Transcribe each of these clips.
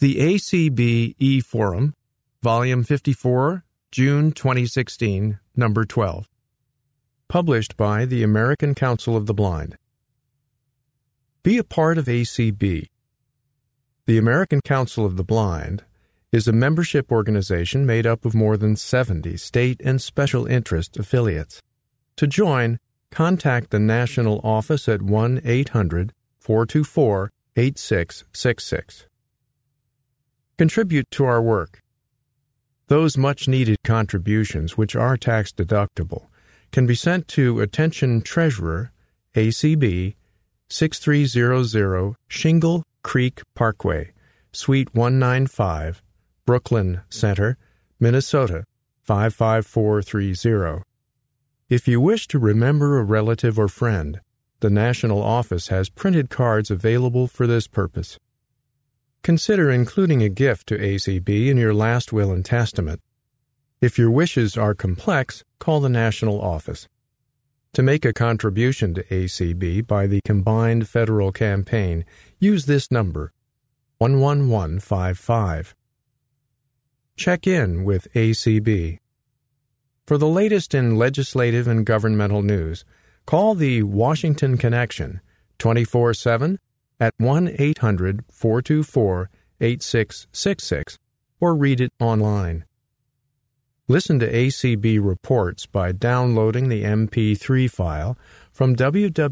The ACB E Forum, Volume 54, June 2016, Number 12. Published by the American Council of the Blind. Be a part of ACB. The American Council of the Blind is a membership organization made up of more than 70 state and special interest affiliates. To join, contact the national office at 1 800 424 8666. Contribute to our work. Those much needed contributions, which are tax deductible, can be sent to Attention Treasurer, ACB, 6300 Shingle Creek Parkway, Suite 195, Brooklyn Center, Minnesota 55430. If you wish to remember a relative or friend, the National Office has printed cards available for this purpose. Consider including a gift to ACB in your last will and testament. If your wishes are complex, call the National Office. To make a contribution to ACB by the combined federal campaign, use this number 11155. Check in with ACB. For the latest in legislative and governmental news, call the Washington Connection 24 7 at 1 800 424 8666 or read it online. Listen to ACB reports by downloading the MP3 file from www.acb.org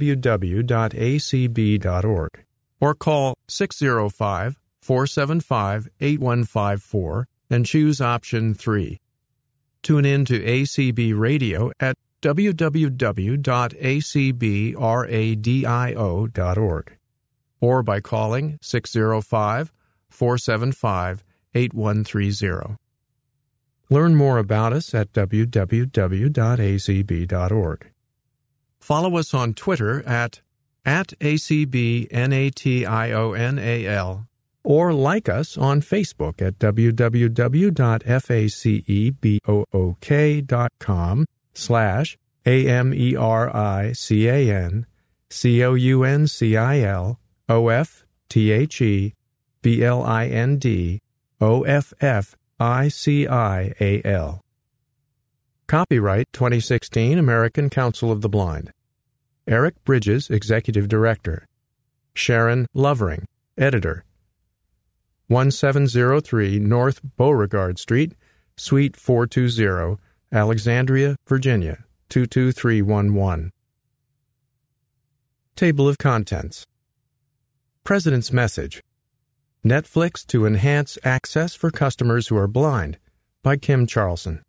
or call 605 475 8154 and choose option 3. Tune in to ACB Radio at www.acbradio.org or by calling 605 475 8130. Learn more about us at www.acb.org. Follow us on Twitter at, at ACBNATIONAL or like us on Facebook at www.facebook.com slash A-M-E-R-I-C-A-N C-O-U-N-C-I-L O-F-T-H-E-B-L-I-N-D O-F-F-I-C-I-A-L. Copyright 2016 American Council of the Blind. Eric Bridges, Executive Director. Sharon Lovering, Editor. 1703 North Beauregard Street, Suite 420, Alexandria, Virginia 22311. Table of Contents President's Message Netflix to Enhance Access for Customers Who Are Blind by Kim Charlson.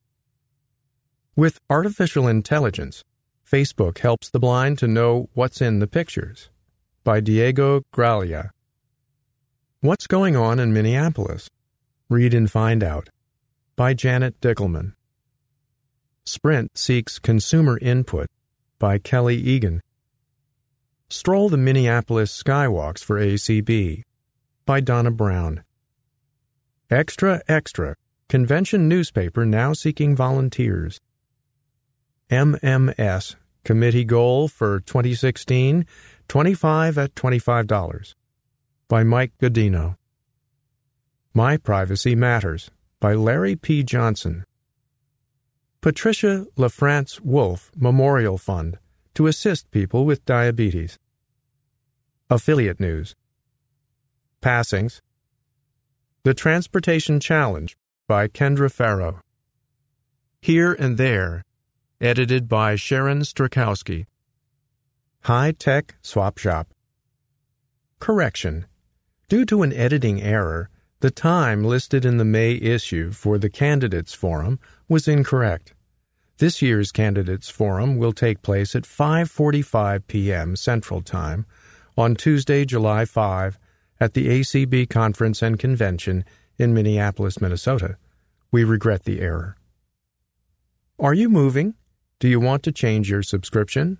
With artificial intelligence, Facebook helps the blind to know what's in the pictures by Diego Graglia. What's Going On in Minneapolis? Read and Find Out by Janet Dickelman. Sprint Seeks Consumer Input by Kelly Egan. Stroll the Minneapolis Skywalks for ACB by Donna Brown. Extra Extra Convention Newspaper now seeking volunteers. MMS Committee Goal for 2016 25 at $25 by Mike Godino. My Privacy Matters by Larry P. Johnson. Patricia LaFrance Wolf Memorial Fund to assist people with diabetes. Affiliate News. Passings. The Transportation Challenge by Kendra Farrow. Here and There, edited by Sharon Strakowski. High Tech Swap Shop. Correction. Due to an editing error, the time listed in the May issue for the Candidates Forum was incorrect. This year's Candidates Forum will take place at 5:45 p.m. Central Time on Tuesday, July 5, at the ACB Conference and Convention in Minneapolis, Minnesota. We regret the error. Are you moving? Do you want to change your subscription?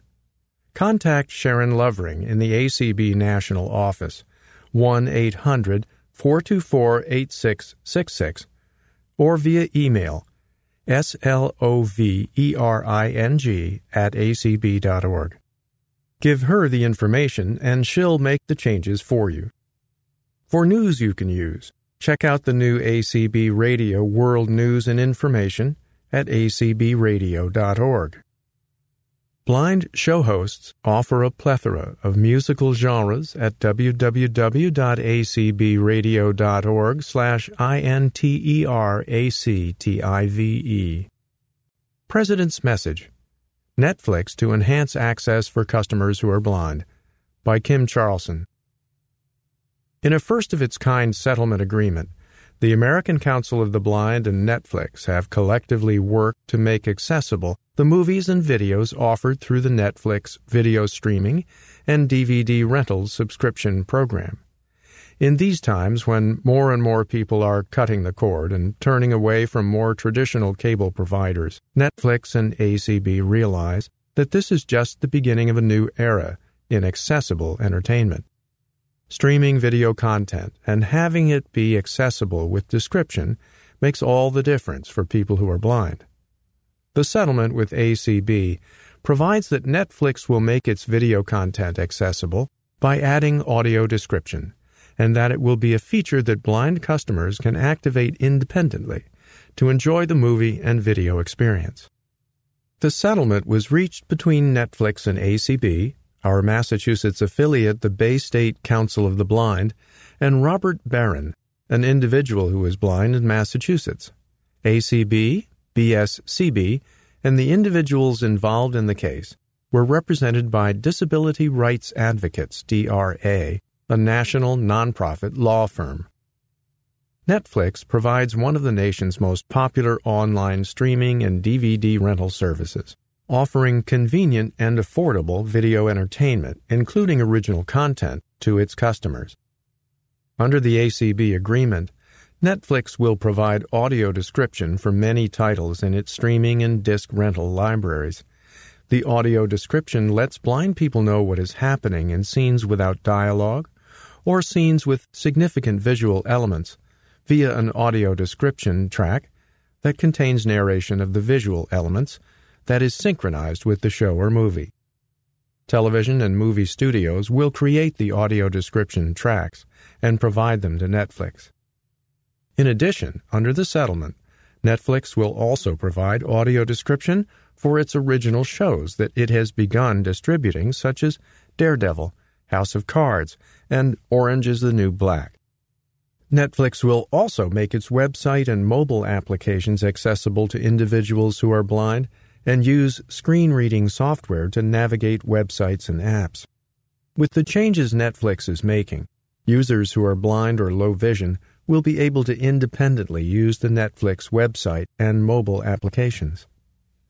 Contact Sharon Lovering in the ACB National Office 1 800 424 8666 or via email slovering at acb.org. Give her the information and she'll make the changes for you. For news you can use, Check out the new ACB Radio World News and Information at acbradio.org. Blind show hosts offer a plethora of musical genres at www.acbradio.org slash I-N-T-E-R-A-C-T-I-V-E. President's Message Netflix to Enhance Access for Customers Who Are Blind by Kim Charlson. In a first of its kind settlement agreement, the American Council of the Blind and Netflix have collectively worked to make accessible the movies and videos offered through the Netflix video streaming and DVD rentals subscription program. In these times when more and more people are cutting the cord and turning away from more traditional cable providers, Netflix and ACB realize that this is just the beginning of a new era in accessible entertainment streaming video content and having it be accessible with description makes all the difference for people who are blind. The settlement with ACB provides that Netflix will make its video content accessible by adding audio description, and that it will be a feature that blind customers can activate independently to enjoy the movie and video experience. The settlement was reached between Netflix and ACB our Massachusetts affiliate, the Bay State Council of the Blind, and Robert Barron, an individual who is blind in Massachusetts. ACB, BSCB, and the individuals involved in the case were represented by Disability Rights Advocates, DRA, a national nonprofit law firm. Netflix provides one of the nation's most popular online streaming and DVD rental services offering convenient and affordable video entertainment, including original content, to its customers. Under the ACB agreement, Netflix will provide audio description for many titles in its streaming and disc rental libraries. The audio description lets blind people know what is happening in scenes without dialogue or scenes with significant visual elements via an audio description track that contains narration of the visual elements that is synchronized with the show or movie. Television and movie studios will create the audio description tracks and provide them to Netflix. In addition, under the settlement, Netflix will also provide audio description for its original shows that it has begun distributing, such as Daredevil, House of Cards, and Orange is the New Black. Netflix will also make its website and mobile applications accessible to individuals who are blind and use screen reading software to navigate websites and apps. With the changes Netflix is making, users who are blind or low vision will be able to independently use the Netflix website and mobile applications.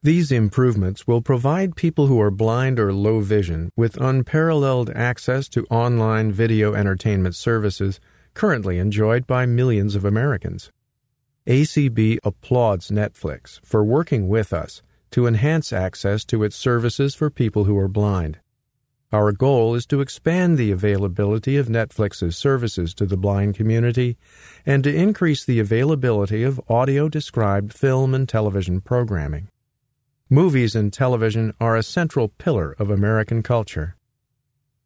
These improvements will provide people who are blind or low vision with unparalleled access to online video entertainment services currently enjoyed by millions of Americans. ACB applauds Netflix for working with us to enhance access to its services for people who are blind. Our goal is to expand the availability of Netflix's services to the blind community and to increase the availability of audio described film and television programming. Movies and television are a central pillar of American culture.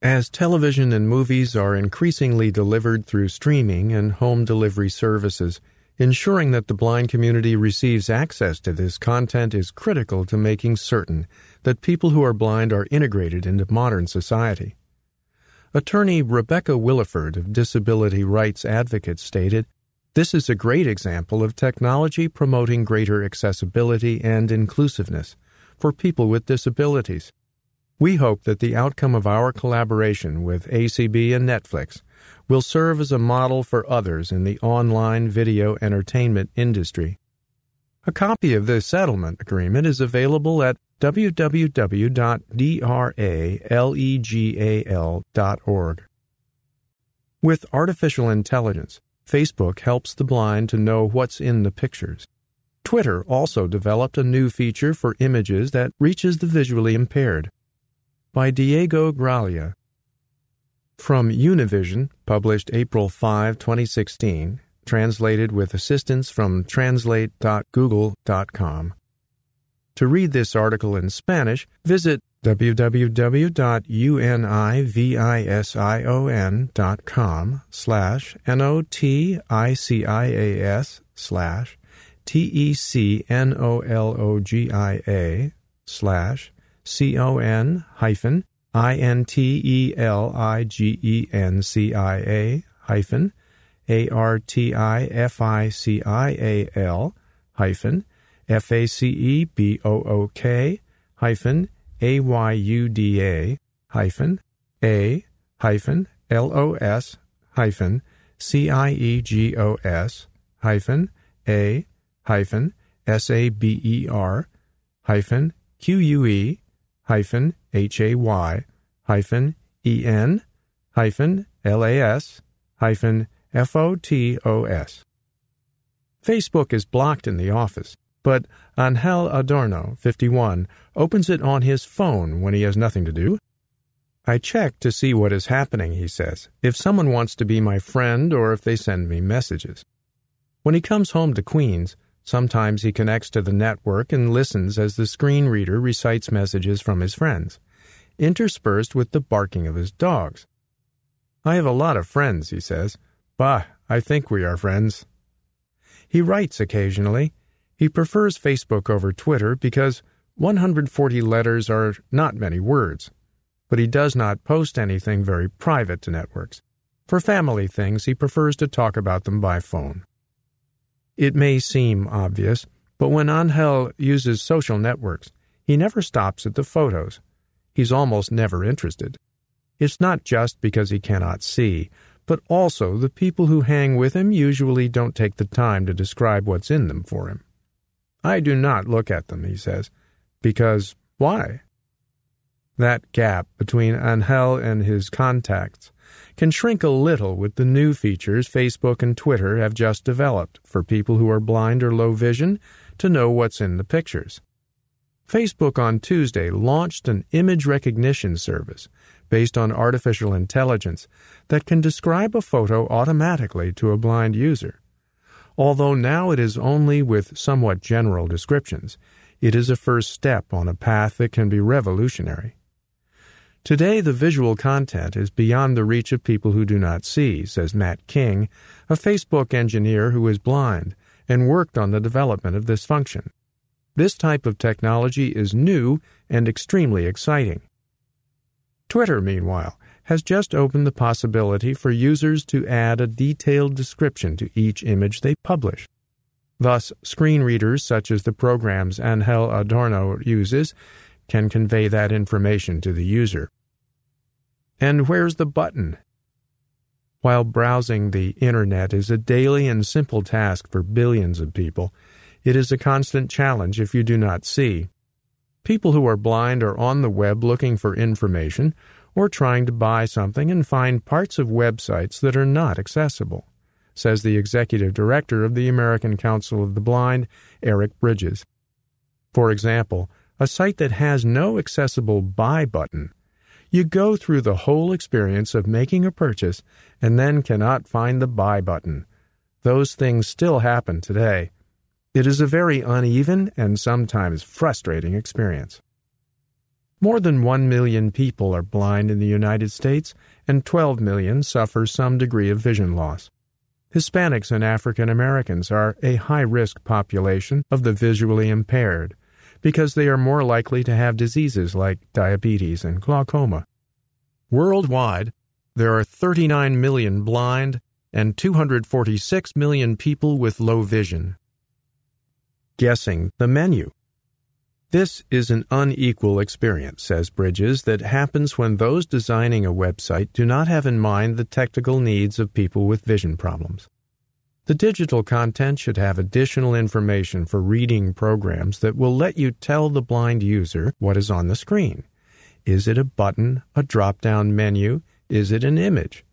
As television and movies are increasingly delivered through streaming and home delivery services, Ensuring that the blind community receives access to this content is critical to making certain that people who are blind are integrated into modern society. Attorney Rebecca Williford of Disability Rights Advocates stated, This is a great example of technology promoting greater accessibility and inclusiveness for people with disabilities. We hope that the outcome of our collaboration with ACB and Netflix will serve as a model for others in the online video entertainment industry. A copy of the settlement agreement is available at www.dralegal.org. With artificial intelligence, Facebook helps the blind to know what's in the pictures. Twitter also developed a new feature for images that reaches the visually impaired. By Diego Graglia, from Univision, published April 5, 2016, translated with assistance from translate.google.com. To read this article in Spanish, visit www.univision.com slash N-O-T-I-C-I-A-S slash T-E-C-N-O-L-O-G-I-A slash C-O-N hyphen I-N-T-E-L-I-G-E-N-C-I-A hyphen A-R-T-I-F-I-C-I-A-L hyphen F-A-C-E-B-O-O-K hyphen A-Y-U-D-A hyphen A hyphen L-O-S hyphen C-I-E-G-O-S hyphen A hyphen S-A-B-E-R hyphen Q-U-E hyphen H-A-Y hyphen E-N hyphen L-A-S hyphen F-O-T-O-S. Facebook is blocked in the office, but Angel Adorno, 51, opens it on his phone when he has nothing to do. I check to see what is happening, he says, if someone wants to be my friend or if they send me messages. When he comes home to Queens, sometimes he connects to the network and listens as the screen reader recites messages from his friends, interspersed with the barking of his dogs. I have a lot of friends, he says. Bah, I think we are friends. He writes occasionally. He prefers Facebook over Twitter because 140 letters are not many words. But he does not post anything very private to networks. For family things, he prefers to talk about them by phone. It may seem obvious, but when Angel uses social networks, he never stops at the photos. He's almost never interested. It's not just because he cannot see, but also the people who hang with him usually don't take the time to describe what's in them for him. I do not look at them, he says, because why? That gap between Angel and his contacts can shrink a little with the new features Facebook and Twitter have just developed for people who are blind or low vision to know what's in the pictures. Facebook on Tuesday launched an image recognition service based on artificial intelligence that can describe a photo automatically to a blind user. Although now it is only with somewhat general descriptions, it is a first step on a path that can be revolutionary. Today, the visual content is beyond the reach of people who do not see, says Matt King, a Facebook engineer who is blind and worked on the development of this function. This type of technology is new and extremely exciting. Twitter, meanwhile, has just opened the possibility for users to add a detailed description to each image they publish. Thus, screen readers such as the programs Angel Adorno uses can convey that information to the user. And where's the button? While browsing the Internet is a daily and simple task for billions of people, it is a constant challenge if you do not see. People who are blind are on the web looking for information or trying to buy something and find parts of websites that are not accessible, says the executive director of the American Council of the Blind, Eric Bridges. For example, a site that has no accessible buy button. You go through the whole experience of making a purchase and then cannot find the buy button. Those things still happen today. It is a very uneven and sometimes frustrating experience. More than 1 million people are blind in the United States, and 12 million suffer some degree of vision loss. Hispanics and African Americans are a high risk population of the visually impaired because they are more likely to have diseases like diabetes and glaucoma. Worldwide, there are 39 million blind and 246 million people with low vision guessing the menu. This is an unequal experience, says Bridges, that happens when those designing a website do not have in mind the technical needs of people with vision problems. The digital content should have additional information for reading programs that will let you tell the blind user what is on the screen. Is it a button, a drop down menu? Is it an image?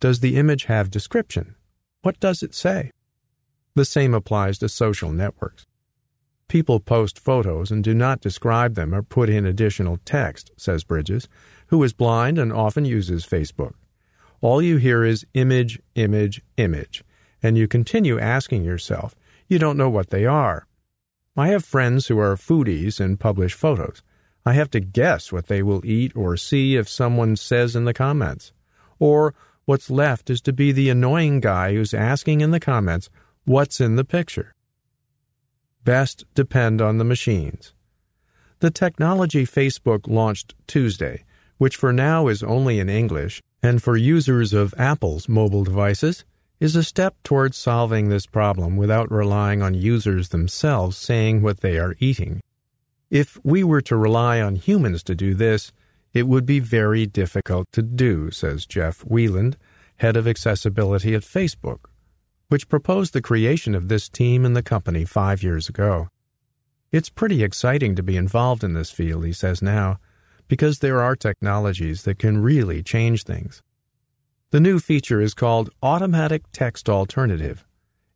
Does the image have description? What does it say? The same applies to social networks. People post photos and do not describe them or put in additional text, says Bridges, who is blind and often uses Facebook. All you hear is image, image, image, and you continue asking yourself, you don't know what they are. I have friends who are foodies and publish photos. I have to guess what they will eat or see if someone says in the comments. Or what's left is to be the annoying guy who's asking in the comments what's in the picture. Best depend on the machines. The technology Facebook launched Tuesday, which for now is only in English, and for users of Apple's mobile devices, is a step towards solving this problem without relying on users themselves saying what they are eating. If we were to rely on humans to do this, it would be very difficult to do, says Jeff Wieland, head of accessibility at Facebook, which proposed the creation of this team in the company five years ago. It's pretty exciting to be involved in this field, he says now, because there are technologies that can really change things. The new feature is called Automatic Text Alternative,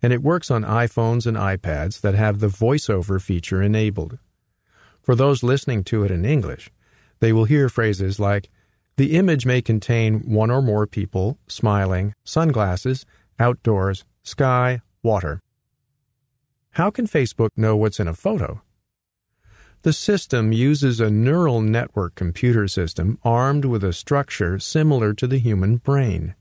and it works on iPhones and iPads that have the voiceover feature enabled. For those listening to it in English, they will hear phrases like, The image may contain one or more people, smiling, sunglasses, outdoors, sky, water. How can Facebook know what's in a photo? The system uses a neural network computer system armed with a structure similar to the human brain.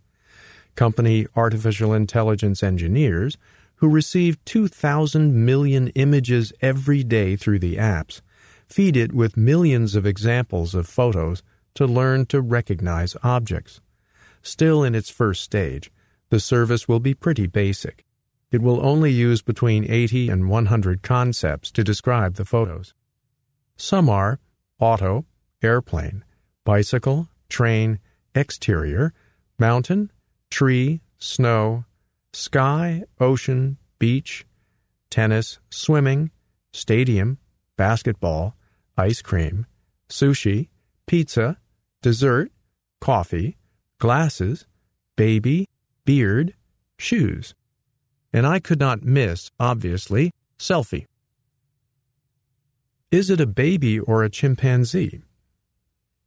Company artificial intelligence engineers, who receive 2,000 million images every day through the apps, feed it with millions of examples of photos to learn to recognize objects. Still in its first stage, the service will be pretty basic. It will only use between 80 and 100 concepts to describe the photos. Some are auto, airplane, bicycle, train, exterior, mountain, tree, snow, sky, ocean, beach, tennis, swimming, stadium, basketball, ice cream, sushi, pizza, dessert, coffee, glasses, baby, beard, shoes. And I could not miss, obviously, selfie. Is it a baby or a chimpanzee?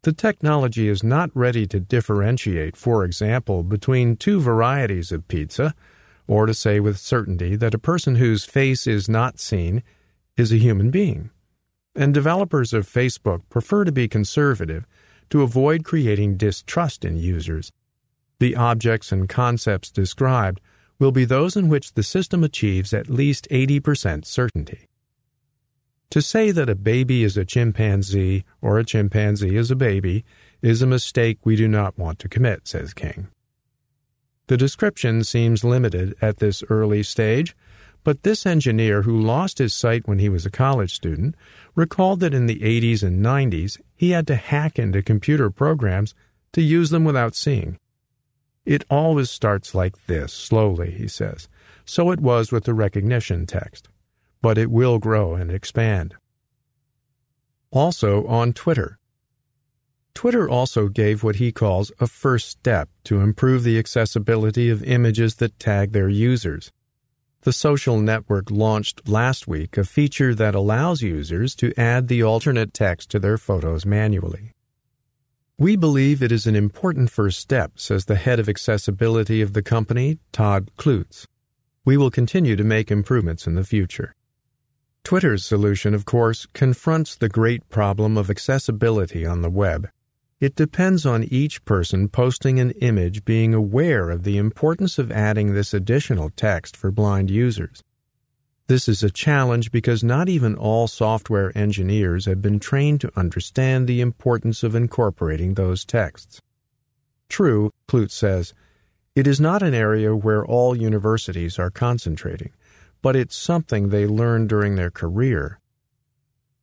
The technology is not ready to differentiate, for example, between two varieties of pizza, or to say with certainty that a person whose face is not seen is a human being. And developers of Facebook prefer to be conservative to avoid creating distrust in users. The objects and concepts described will be those in which the system achieves at least 80% certainty. To say that a baby is a chimpanzee or a chimpanzee is a baby is a mistake we do not want to commit, says King. The description seems limited at this early stage, but this engineer who lost his sight when he was a college student recalled that in the 80s and 90s he had to hack into computer programs to use them without seeing. It always starts like this, slowly, he says. So it was with the recognition text but it will grow and expand. Also on Twitter. Twitter also gave what he calls a first step to improve the accessibility of images that tag their users. The social network launched last week a feature that allows users to add the alternate text to their photos manually. We believe it is an important first step, says the head of accessibility of the company, Todd Kloots. We will continue to make improvements in the future. Twitter's solution, of course, confronts the great problem of accessibility on the web. It depends on each person posting an image being aware of the importance of adding this additional text for blind users. This is a challenge because not even all software engineers have been trained to understand the importance of incorporating those texts. True, Kloots says, it is not an area where all universities are concentrating but it's something they learn during their career.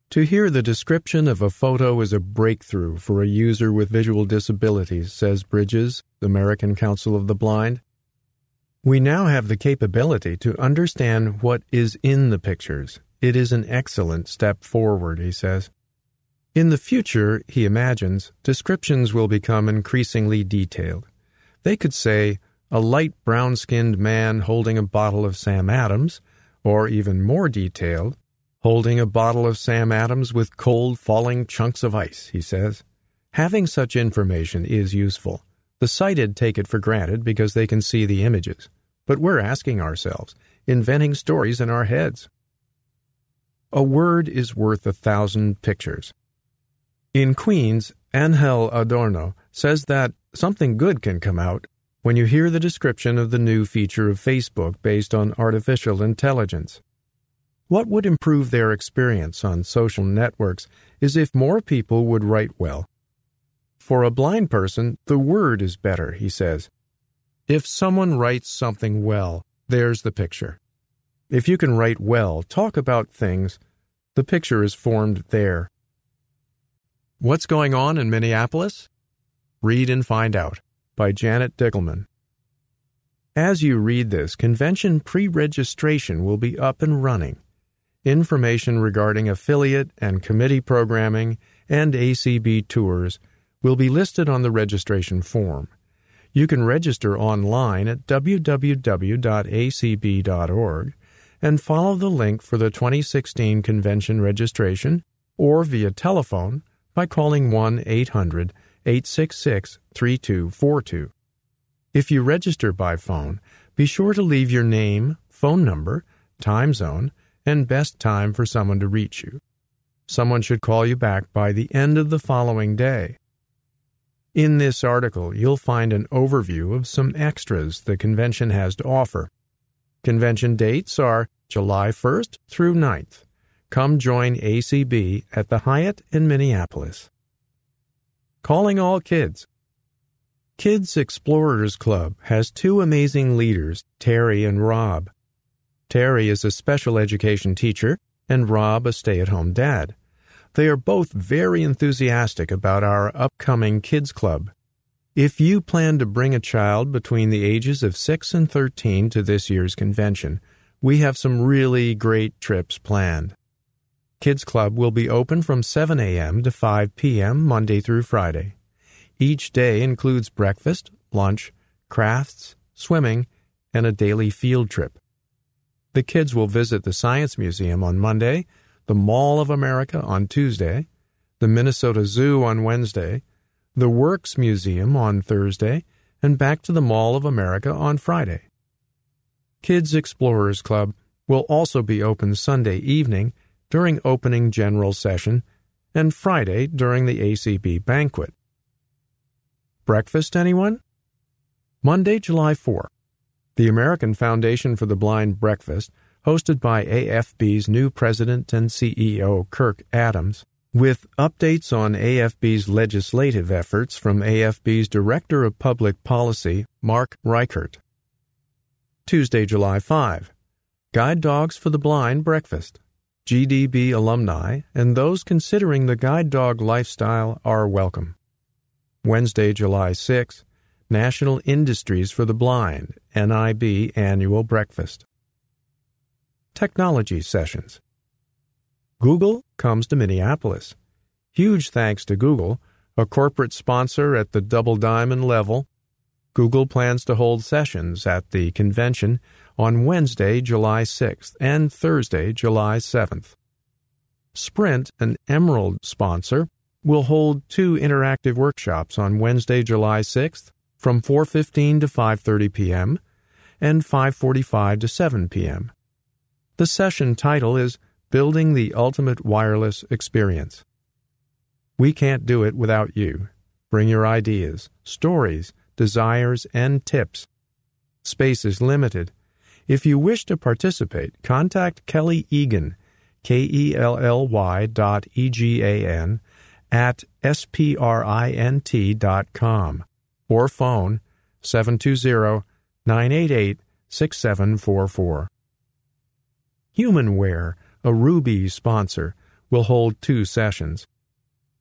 To hear the description of a photo is a breakthrough for a user with visual disabilities, says Bridges, American Council of the Blind. We now have the capability to understand what is in the pictures. It is an excellent step forward, he says. In the future, he imagines, descriptions will become increasingly detailed. They could say, a light brown skinned man holding a bottle of Sam Adams, or even more detailed, holding a bottle of Sam Adams with cold falling chunks of ice, he says. Having such information is useful. The sighted take it for granted because they can see the images. But we're asking ourselves, inventing stories in our heads. A word is worth a thousand pictures. In Queens, Angel Adorno says that something good can come out when you hear the description of the new feature of Facebook based on artificial intelligence. What would improve their experience on social networks is if more people would write well. For a blind person, the word is better, he says. If someone writes something well, there's the picture. If you can write well, talk about things, the picture is formed there. What's going on in Minneapolis? Read and find out by Janet Dickelman. As you read this, convention pre registration will be up and running. Information regarding affiliate and committee programming and ACB tours will be listed on the registration form. You can register online at www.acb.org and follow the link for the 2016 convention registration or via telephone by calling 1 800 866 3242. If you register by phone, be sure to leave your name, phone number, time zone, and best time for someone to reach you. Someone should call you back by the end of the following day. In this article, you'll find an overview of some extras the convention has to offer. Convention dates are July 1st through 9th. Come join ACB at the Hyatt in Minneapolis. Calling all kids. Kids Explorers Club has two amazing leaders, Terry and Rob. Terry is a special education teacher, and Rob a stay at home dad. They are both very enthusiastic about our upcoming Kids Club. If you plan to bring a child between the ages of 6 and 13 to this year's convention, we have some really great trips planned. Kids Club will be open from 7 a.m. to 5 p.m. Monday through Friday. Each day includes breakfast, lunch, crafts, swimming, and a daily field trip. The kids will visit the Science Museum on Monday, the Mall of America on Tuesday, the Minnesota Zoo on Wednesday, the Works Museum on Thursday, and back to the Mall of America on Friday. Kids Explorers Club will also be open Sunday evening during opening general session and Friday during the ACB banquet. Breakfast, anyone? Monday, July 4. The American Foundation for the Blind Breakfast, hosted by AFB's new president and CEO, Kirk Adams, with updates on AFB's legislative efforts from AFB's Director of Public Policy, Mark Richert. Tuesday, July 5. Guide Dogs for the Blind Breakfast. GDB alumni and those considering the guide dog lifestyle are welcome. Wednesday, July 6, National Industries for the Blind, NIB Annual Breakfast. Technology Sessions. Google comes to Minneapolis. Huge thanks to Google, a corporate sponsor at the double diamond level. Google plans to hold sessions at the convention on Wednesday, July 6th and Thursday, July 7th. Sprint, an Emerald sponsor, will hold two interactive workshops on Wednesday, July 6th from 4:15 to 5:30 p.m. and 5:45 to 7 p.m. The session title is Building the Ultimate Wireless Experience. We can't do it without you. Bring your ideas, stories, desires, and tips. Space is limited if you wish to participate, contact Kelly Egan, K E L L Y dot E G A N, at sprint dot com or phone 720 988 6744. Humanware, a Ruby sponsor, will hold two sessions.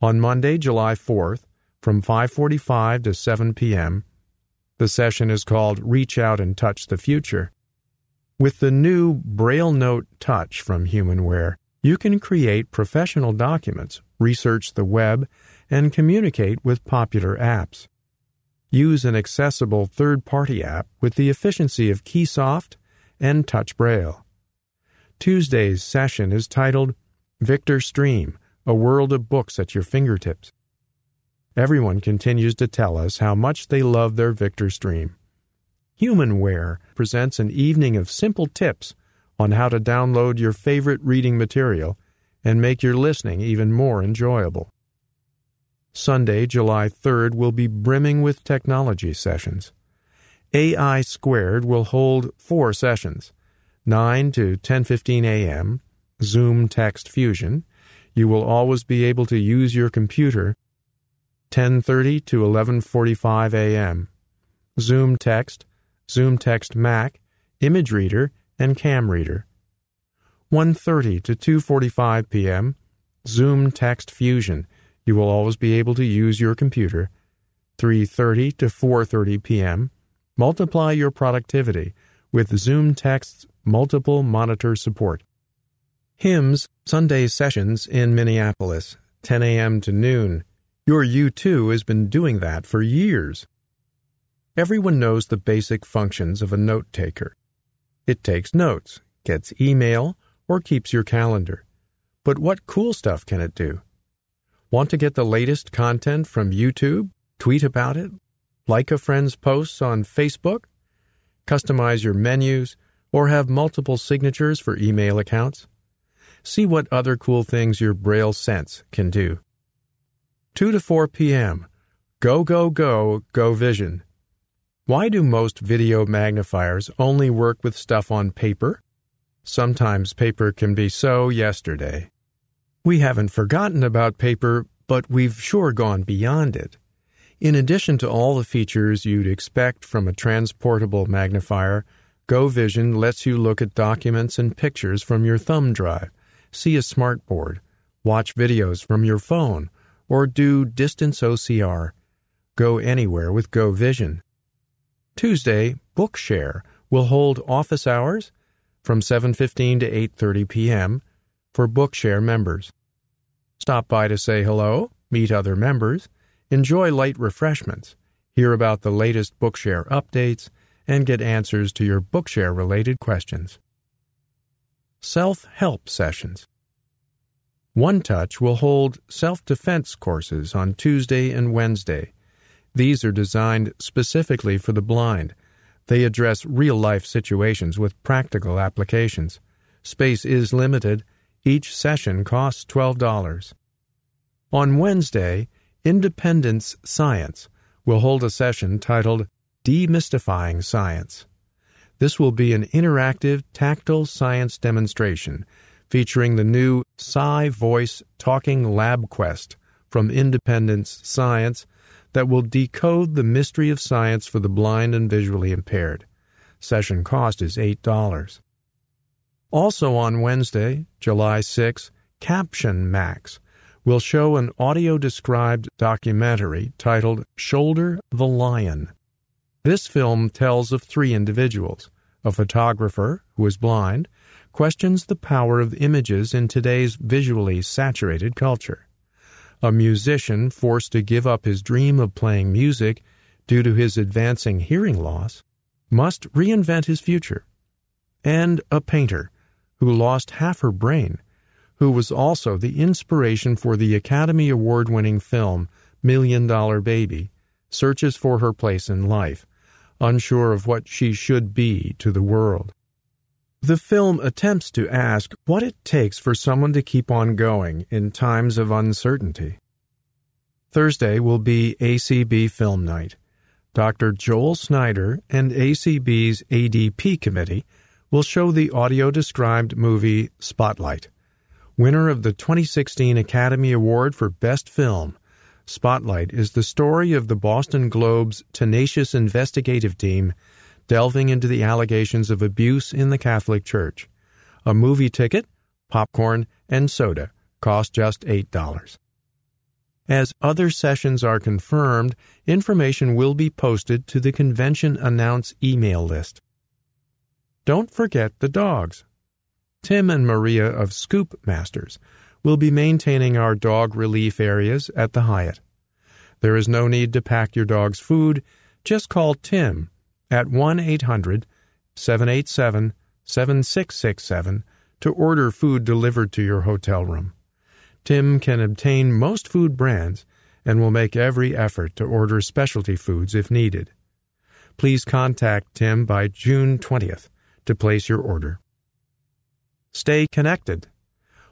On Monday, July 4th, from 5:45 to 7 p.m. The session is called Reach Out and Touch the Future. With the new Braille Note Touch from Humanware, you can create professional documents, research the web, and communicate with popular apps. Use an accessible third party app with the efficiency of Keysoft and Touch Braille. Tuesday's session is titled Victor Stream A World of Books at Your Fingertips. Everyone continues to tell us how much they love their Victor Stream. Humanware presents an evening of simple tips on how to download your favorite reading material and make your listening even more enjoyable. Sunday, July 3rd, will be brimming with technology sessions. AI Squared will hold four sessions 9 to 10:15 a.m. Zoom Text Fusion. You will always be able to use your computer 10:30 to 11:45 a.m. Zoom Text, Zoom Text Mac, Image Reader, and Cam Reader. 1:30 to 2:45 p.m. Zoom Text Fusion. You will always be able to use your computer. 3:30 to 4:30 p.m. Multiply your productivity with Zoom Text's multiple monitor support. HIMS Sunday sessions in Minneapolis, 10 a.m. to noon. Your U2 has been doing that for years. Everyone knows the basic functions of a note taker. It takes notes, gets email, or keeps your calendar. But what cool stuff can it do? Want to get the latest content from YouTube? Tweet about it? Like a friend's posts on Facebook? Customize your menus? Or have multiple signatures for email accounts? See what other cool things your Braille Sense can do. 2 to 4 p.m. Go, go, go, go vision. Why do most video magnifiers only work with stuff on paper? Sometimes paper can be so yesterday. We haven't forgotten about paper, but we've sure gone beyond it. In addition to all the features you'd expect from a transportable magnifier, GoVision lets you look at documents and pictures from your thumb drive, see a smartboard, watch videos from your phone, or do distance OCR. Go anywhere with GoVision. Tuesday, Bookshare will hold office hours from 7:15 to 8:30 p.m. for Bookshare members. Stop by to say hello, meet other members, enjoy light refreshments, hear about the latest Bookshare updates, and get answers to your Bookshare related questions. Self help sessions. One Touch will hold self defense courses on Tuesday and Wednesday. These are designed specifically for the blind. They address real life situations with practical applications. Space is limited. Each session costs $12. On Wednesday, Independence Science will hold a session titled Demystifying Science. This will be an interactive tactile science demonstration featuring the new Sci Voice Talking Lab Quest from Independence Science that will decode the mystery of science for the blind and visually impaired. Session cost is $8. Also on Wednesday, July 6, Caption Max will show an audio described documentary titled Shoulder the Lion. This film tells of three individuals. A photographer, who is blind, questions the power of images in today's visually saturated culture. A musician forced to give up his dream of playing music due to his advancing hearing loss must reinvent his future. And a painter who lost half her brain, who was also the inspiration for the Academy Award winning film Million Dollar Baby, searches for her place in life unsure of what she should be to the world. The film attempts to ask what it takes for someone to keep on going in times of uncertainty. Thursday will be ACB Film Night. Dr. Joel Snyder and ACB's ADP committee will show the audio described movie Spotlight, winner of the 2016 Academy Award for Best Film Spotlight is the story of the Boston Globe's tenacious investigative team delving into the allegations of abuse in the Catholic Church. A movie ticket, popcorn, and soda cost just $8. As other sessions are confirmed, information will be posted to the convention announce email list. Don't forget the dogs. Tim and Maria of Scoop Masters will be maintaining our dog relief areas at the Hyatt. There is no need to pack your dog's food. Just call Tim at 1 800 787 7667 to order food delivered to your hotel room. Tim can obtain most food brands and will make every effort to order specialty foods if needed. Please contact Tim by June 20th to place your order. Stay connected.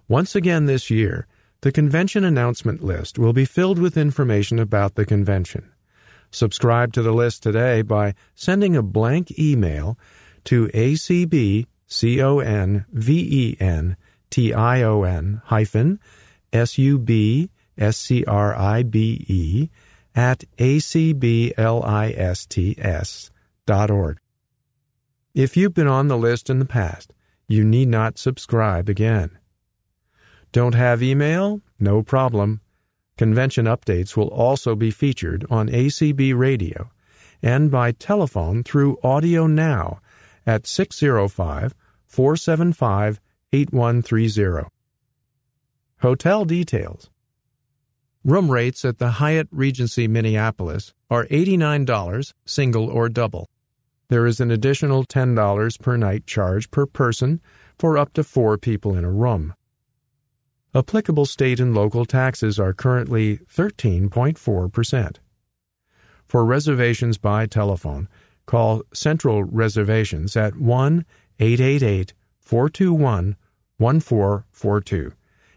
Once again this year, The convention announcement list will be filled with information about the convention. Subscribe to the list today by sending a blank email to acbconvention hyphen s-u-b-s-c-r-i-b-e at acblists dot org. If you've been on the list in the past, you need not subscribe again. Don't have email? No problem. Convention updates will also be featured on ACB Radio and by telephone through Audio Now at 605 475 8130. Hotel details. Room rates at the Hyatt Regency Minneapolis are $89 single or double. There is an additional $10 per night charge per person for up to four people in a room. Applicable state and local taxes are currently 13.4%. For reservations by telephone, call Central Reservations at 1 888 421 1442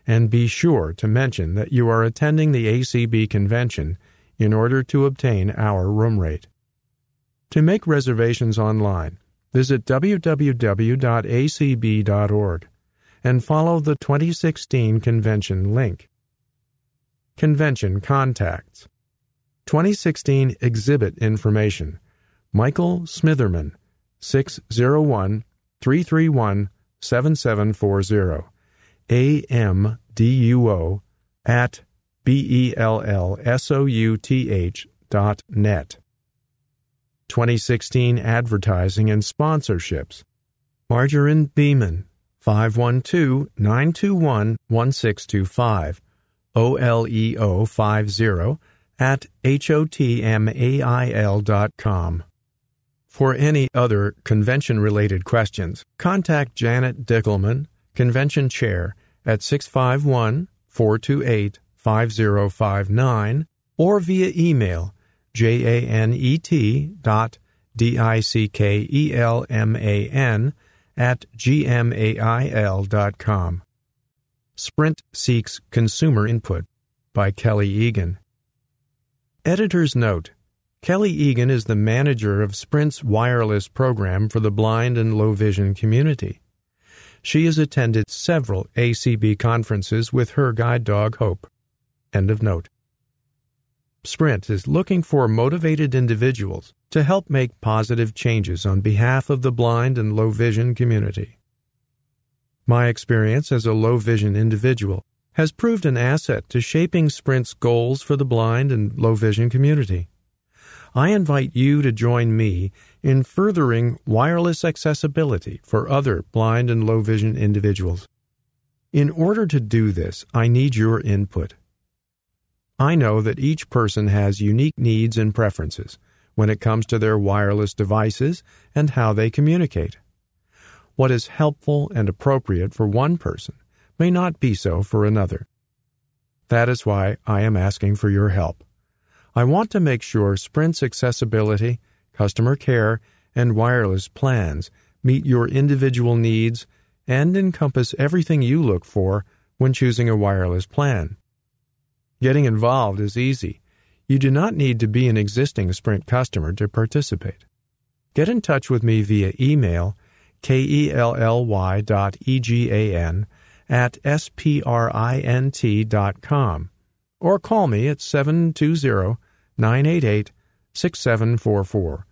and be sure to mention that you are attending the ACB convention in order to obtain our room rate. To make reservations online, visit www.acb.org and follow the 2016 convention link. Convention contacts. 2016 exhibit information. Michael Smitherman 601 331 7740 amduo at b-e-l-l-s-o-u-t-h dot net. 2016 advertising and sponsorships. Margarine beaman 512-921-1625, OLEO 50 at hotmail dot com. For any other convention-related questions, contact Janet Dickelman, Convention Chair, at 651-428-5059 or via email janet dot d-i-c-k-e-l-m-a-n at gmail.com. Sprint Seeks Consumer Input by Kelly Egan. Editor's Note Kelly Egan is the manager of Sprint's wireless program for the blind and low vision community. She has attended several ACB conferences with her guide dog Hope. End of note. Sprint is looking for motivated individuals to help make positive changes on behalf of the blind and low vision community. My experience as a low vision individual has proved an asset to shaping Sprint's goals for the blind and low vision community. I invite you to join me in furthering wireless accessibility for other blind and low vision individuals. In order to do this, I need your input. I know that each person has unique needs and preferences when it comes to their wireless devices and how they communicate. What is helpful and appropriate for one person may not be so for another. That is why I am asking for your help. I want to make sure Sprint's accessibility, customer care, and wireless plans meet your individual needs and encompass everything you look for when choosing a wireless plan. Getting involved is easy. You do not need to be an existing Sprint customer to participate. Get in touch with me via email kelly dot egan at sprint dot com or call me at 720-988-6744.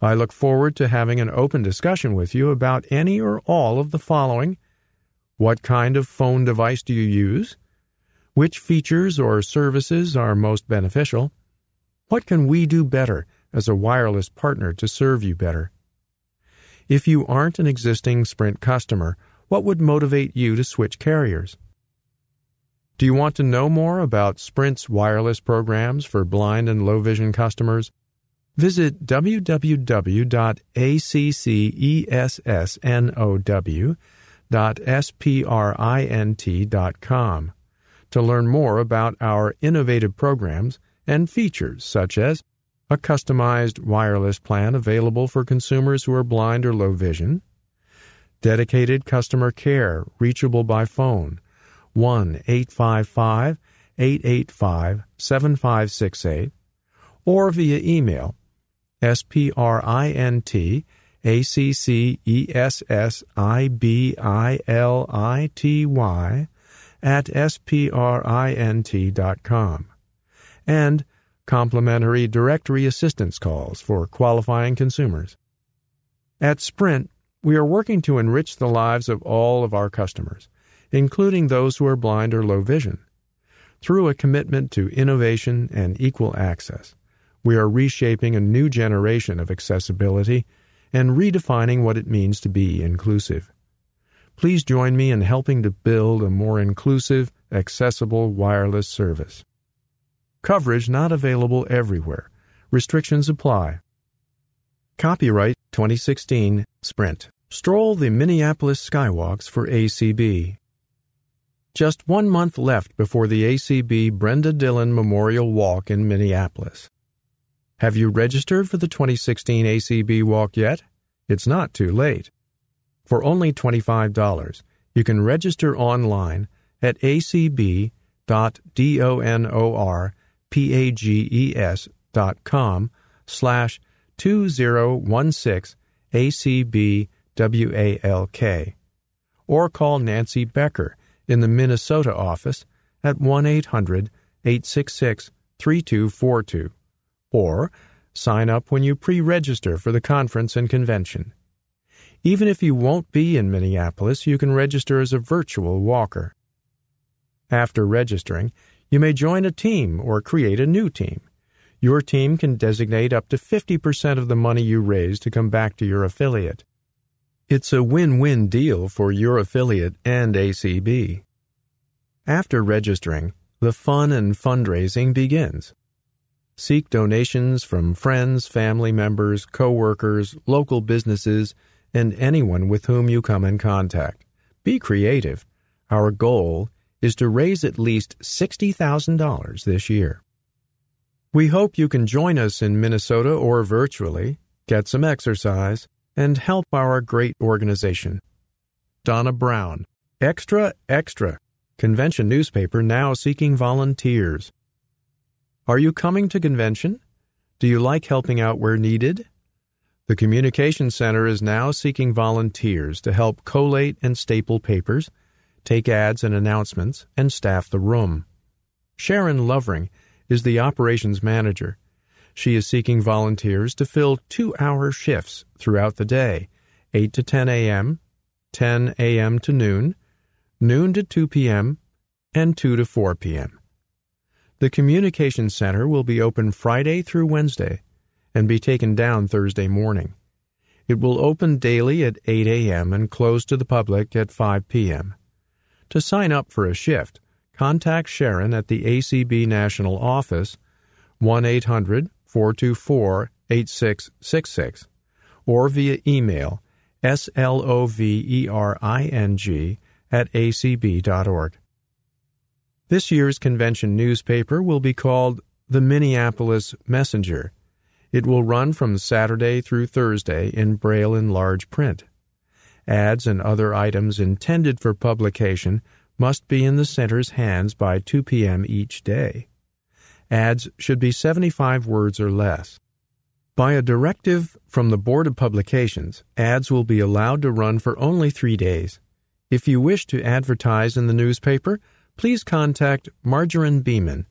I look forward to having an open discussion with you about any or all of the following. What kind of phone device do you use? Which features or services are most beneficial? What can we do better as a wireless partner to serve you better? If you aren't an existing Sprint customer, what would motivate you to switch carriers? Do you want to know more about Sprint's wireless programs for blind and low vision customers? Visit www.accessnow.sprint.com to learn more about our innovative programs and features such as a customized wireless plan available for consumers who are blind or low vision, dedicated customer care reachable by phone, 1 855 885 7568 or via email sprint a at sprint.com and complimentary directory assistance calls for qualifying consumers. At Sprint, we are working to enrich the lives of all of our customers, including those who are blind or low vision. Through a commitment to innovation and equal access, we are reshaping a new generation of accessibility and redefining what it means to be inclusive. Please join me in helping to build a more inclusive, accessible wireless service. Coverage not available everywhere. Restrictions apply. Copyright 2016 Sprint. Stroll the Minneapolis Skywalks for ACB. Just one month left before the ACB Brenda Dillon Memorial Walk in Minneapolis. Have you registered for the 2016 ACB Walk yet? It's not too late. For only $25, you can register online at acb.donorpages.com slash 2016 ACBWALK or call Nancy Becker in the Minnesota office at 1 800 866 3242 or sign up when you pre register for the conference and convention. Even if you won't be in Minneapolis, you can register as a virtual walker. After registering, you may join a team or create a new team. Your team can designate up to 50% of the money you raise to come back to your affiliate. It's a win win deal for your affiliate and ACB. After registering, the fun and fundraising begins. Seek donations from friends, family members, coworkers, local businesses, and anyone with whom you come in contact. Be creative. Our goal is to raise at least $60,000 this year. We hope you can join us in Minnesota or virtually, get some exercise, and help our great organization. Donna Brown, Extra Extra, convention newspaper now seeking volunteers. Are you coming to convention? Do you like helping out where needed? The Communication Center is now seeking volunteers to help collate and staple papers, take ads and announcements, and staff the room. Sharon Lovering is the operations manager. She is seeking volunteers to fill two hour shifts throughout the day 8 to 10 a.m., 10 a.m. to noon, noon to 2 p.m., and 2 to 4 p.m. The Communication Center will be open Friday through Wednesday and be taken down Thursday morning. It will open daily at 8 a.m. and close to the public at 5 p.m. To sign up for a shift, contact Sharon at the ACB National Office 1 800 424 8666 or via email slovering at acb.org. This year's convention newspaper will be called the Minneapolis Messenger. It will run from Saturday through Thursday in Braille and large print. Ads and other items intended for publication must be in the center's hands by 2 p.m. each day. Ads should be 75 words or less. By a directive from the Board of Publications, ads will be allowed to run for only three days. If you wish to advertise in the newspaper, please contact Margarine Beaman,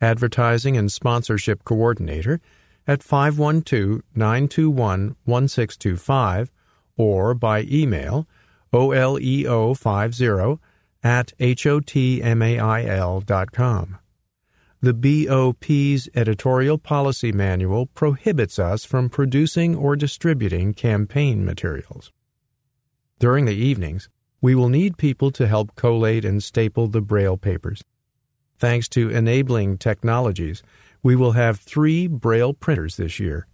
Advertising and Sponsorship Coordinator, at 512 921 1625 or by email oleo50 at hotmail.com. The BOP's editorial policy manual prohibits us from producing or distributing campaign materials. During the evenings, we will need people to help collate and staple the Braille papers. Thanks to enabling technologies, we will have three Braille printers this year.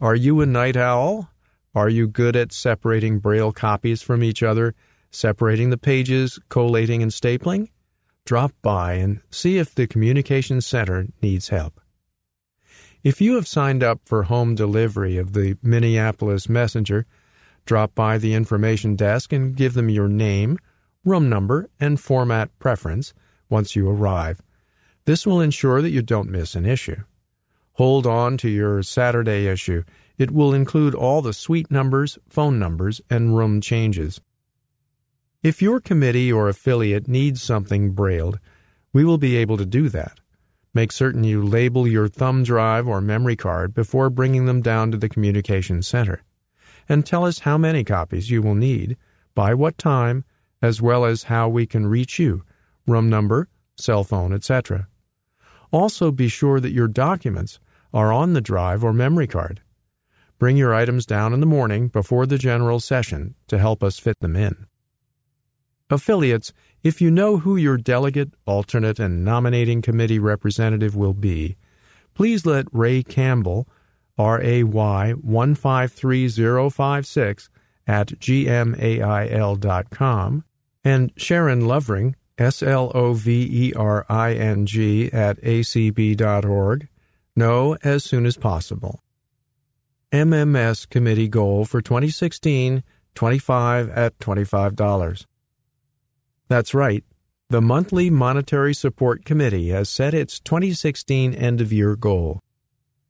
Are you a night owl? Are you good at separating Braille copies from each other, separating the pages, collating, and stapling? Drop by and see if the Communication Center needs help. If you have signed up for home delivery of the Minneapolis Messenger, Drop by the information desk and give them your name, room number, and format preference once you arrive. This will ensure that you don't miss an issue. Hold on to your Saturday issue. It will include all the suite numbers, phone numbers, and room changes. If your committee or affiliate needs something brailled, we will be able to do that. Make certain you label your thumb drive or memory card before bringing them down to the communication center. And tell us how many copies you will need, by what time, as well as how we can reach you, room number, cell phone, etc. Also be sure that your documents are on the drive or memory card. Bring your items down in the morning before the general session to help us fit them in. Affiliates, if you know who your delegate, alternate, and nominating committee representative will be, please let Ray Campbell, RAY 153056 at gmail.com, and Sharon Lovering, S L O V E R I N G, at acb.org, know as soon as possible. MMS Committee Goal for 2016 25 at $25. That's right. The Monthly Monetary Support Committee has set its 2016 end of year goal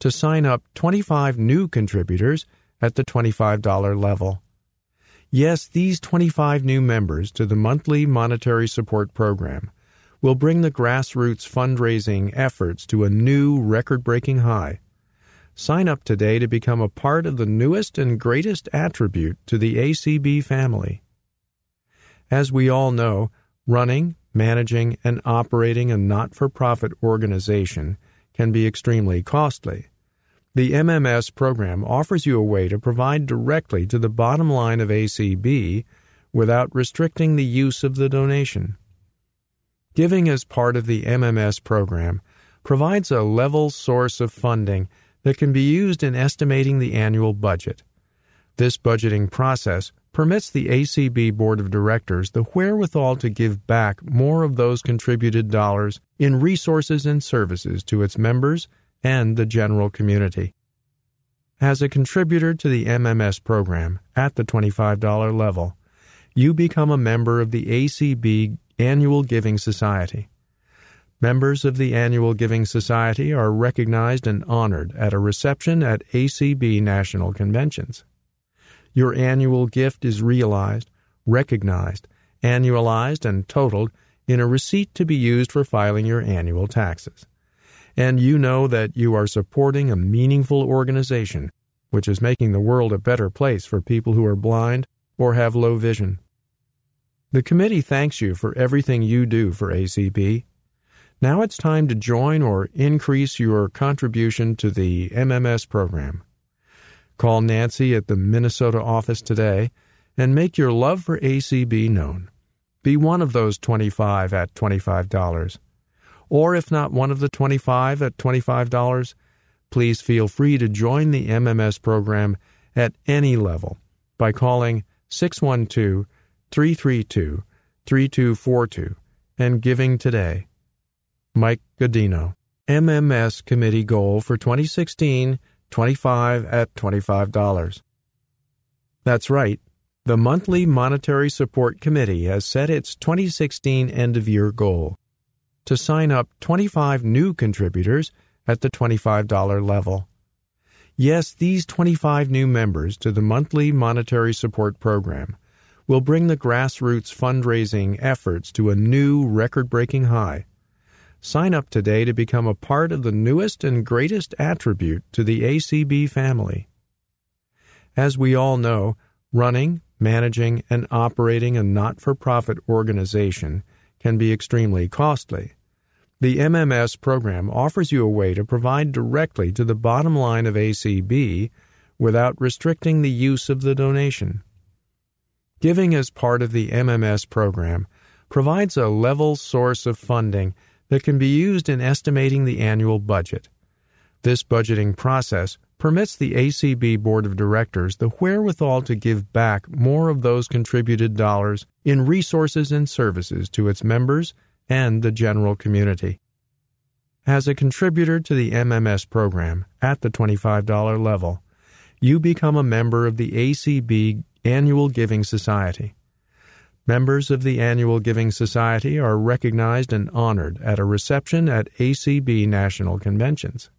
to sign up 25 new contributors at the $25 level. Yes, these 25 new members to the Monthly Monetary Support Program will bring the grassroots fundraising efforts to a new record breaking high. Sign up today to become a part of the newest and greatest attribute to the ACB family. As we all know, running, managing, and operating a not for profit organization can be extremely costly. The MMS program offers you a way to provide directly to the bottom line of ACB without restricting the use of the donation. Giving as part of the MMS program provides a level source of funding that can be used in estimating the annual budget. This budgeting process permits the ACB Board of Directors the wherewithal to give back more of those contributed dollars in resources and services to its members and the general community. As a contributor to the MMS program at the $25 level, you become a member of the ACB Annual Giving Society. Members of the Annual Giving Society are recognized and honored at a reception at ACB National Conventions. Your annual gift is realized, recognized, annualized, and totaled in a receipt to be used for filing your annual taxes. And you know that you are supporting a meaningful organization which is making the world a better place for people who are blind or have low vision. The committee thanks you for everything you do for ACB. Now it's time to join or increase your contribution to the MMS program. Call Nancy at the Minnesota office today and make your love for ACB known. Be one of those 25 at $25. Or if not one of the 25 at $25, please feel free to join the MMS program at any level by calling 612 332 3242 and giving today. Mike Godino, MMS Committee Goal for 2016 25 at $25. That's right. The Monthly Monetary Support Committee has set its 2016 end of year goal to sign up 25 new contributors at the $25 level. Yes, these 25 new members to the Monthly Monetary Support Program will bring the grassroots fundraising efforts to a new record breaking high Sign up today to become a part of the newest and greatest attribute to the ACB family. As we all know, running, managing, and operating a not for profit organization can be extremely costly. The MMS program offers you a way to provide directly to the bottom line of ACB without restricting the use of the donation. Giving as part of the MMS program provides a level source of funding that can be used in estimating the annual budget. This budgeting process permits the ACB Board of Directors the wherewithal to give back more of those contributed dollars in resources and services to its members and the general community. As a contributor to the MMS program at the $25 level, you become a member of the ACB Annual Giving Society. Members of the Annual Giving Society are recognized and honored at a reception at ACB national conventions.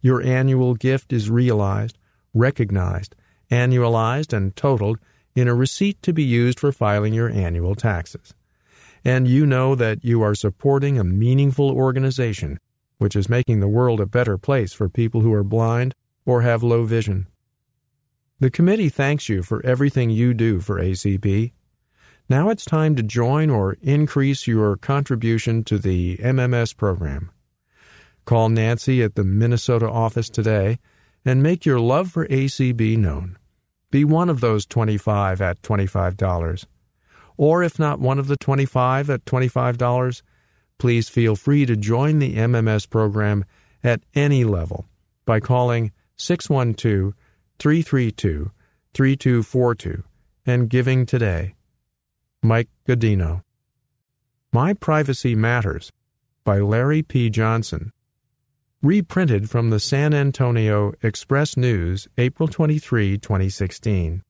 Your annual gift is realized, recognized, annualized, and totaled in a receipt to be used for filing your annual taxes. And you know that you are supporting a meaningful organization which is making the world a better place for people who are blind or have low vision. The committee thanks you for everything you do for ACB now it's time to join or increase your contribution to the MMS program. Call Nancy at the Minnesota office today and make your love for ACB known. Be one of those 25 at $25. Or if not one of the 25 at $25, please feel free to join the MMS program at any level by calling 612 332 3242 and giving today. Mike Godino. My Privacy Matters by Larry P. Johnson. Reprinted from the San Antonio Express News, April 23, 2016.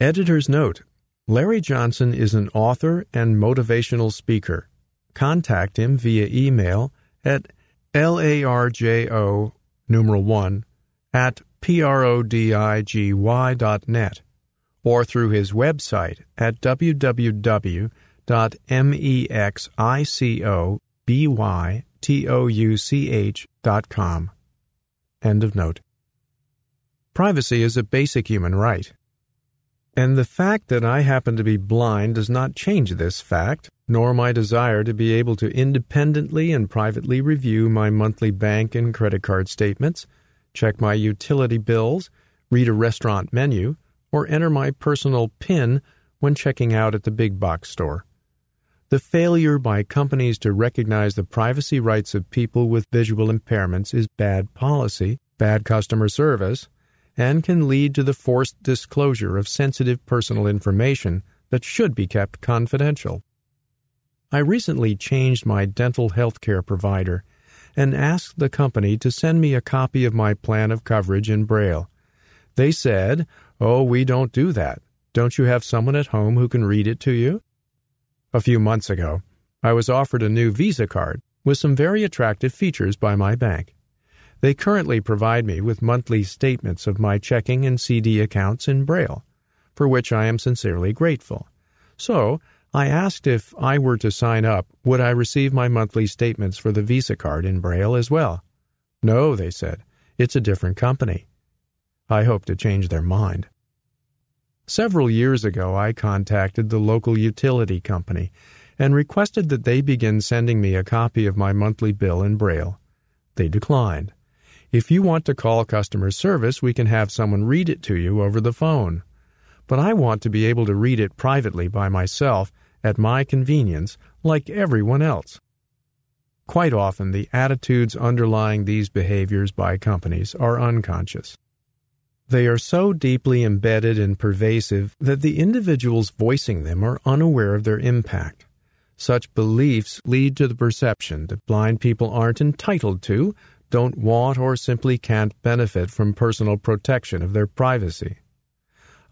Editor's Note Larry Johnson is an author and motivational speaker. Contact him via email at larjo numeral 1 at prodigy.net or through his website at www.mexicobbytouch.com. End of note. Privacy is a basic human right. And the fact that I happen to be blind does not change this fact, nor my desire to be able to independently and privately review my monthly bank and credit card statements, check my utility bills, read a restaurant menu, or enter my personal PIN when checking out at the big box store. The failure by companies to recognize the privacy rights of people with visual impairments is bad policy, bad customer service, and can lead to the forced disclosure of sensitive personal information that should be kept confidential. I recently changed my dental health care provider and asked the company to send me a copy of my plan of coverage in Braille. They said, Oh, we don't do that. Don't you have someone at home who can read it to you? A few months ago, I was offered a new Visa card with some very attractive features by my bank. They currently provide me with monthly statements of my checking and CD accounts in Braille, for which I am sincerely grateful. So, I asked if I were to sign up, would I receive my monthly statements for the Visa card in Braille as well? No, they said. It's a different company. I hope to change their mind. Several years ago, I contacted the local utility company and requested that they begin sending me a copy of my monthly bill in Braille. They declined. If you want to call customer service, we can have someone read it to you over the phone. But I want to be able to read it privately by myself at my convenience, like everyone else. Quite often, the attitudes underlying these behaviors by companies are unconscious. They are so deeply embedded and pervasive that the individuals voicing them are unaware of their impact. Such beliefs lead to the perception that blind people aren't entitled to, don't want, or simply can't benefit from personal protection of their privacy.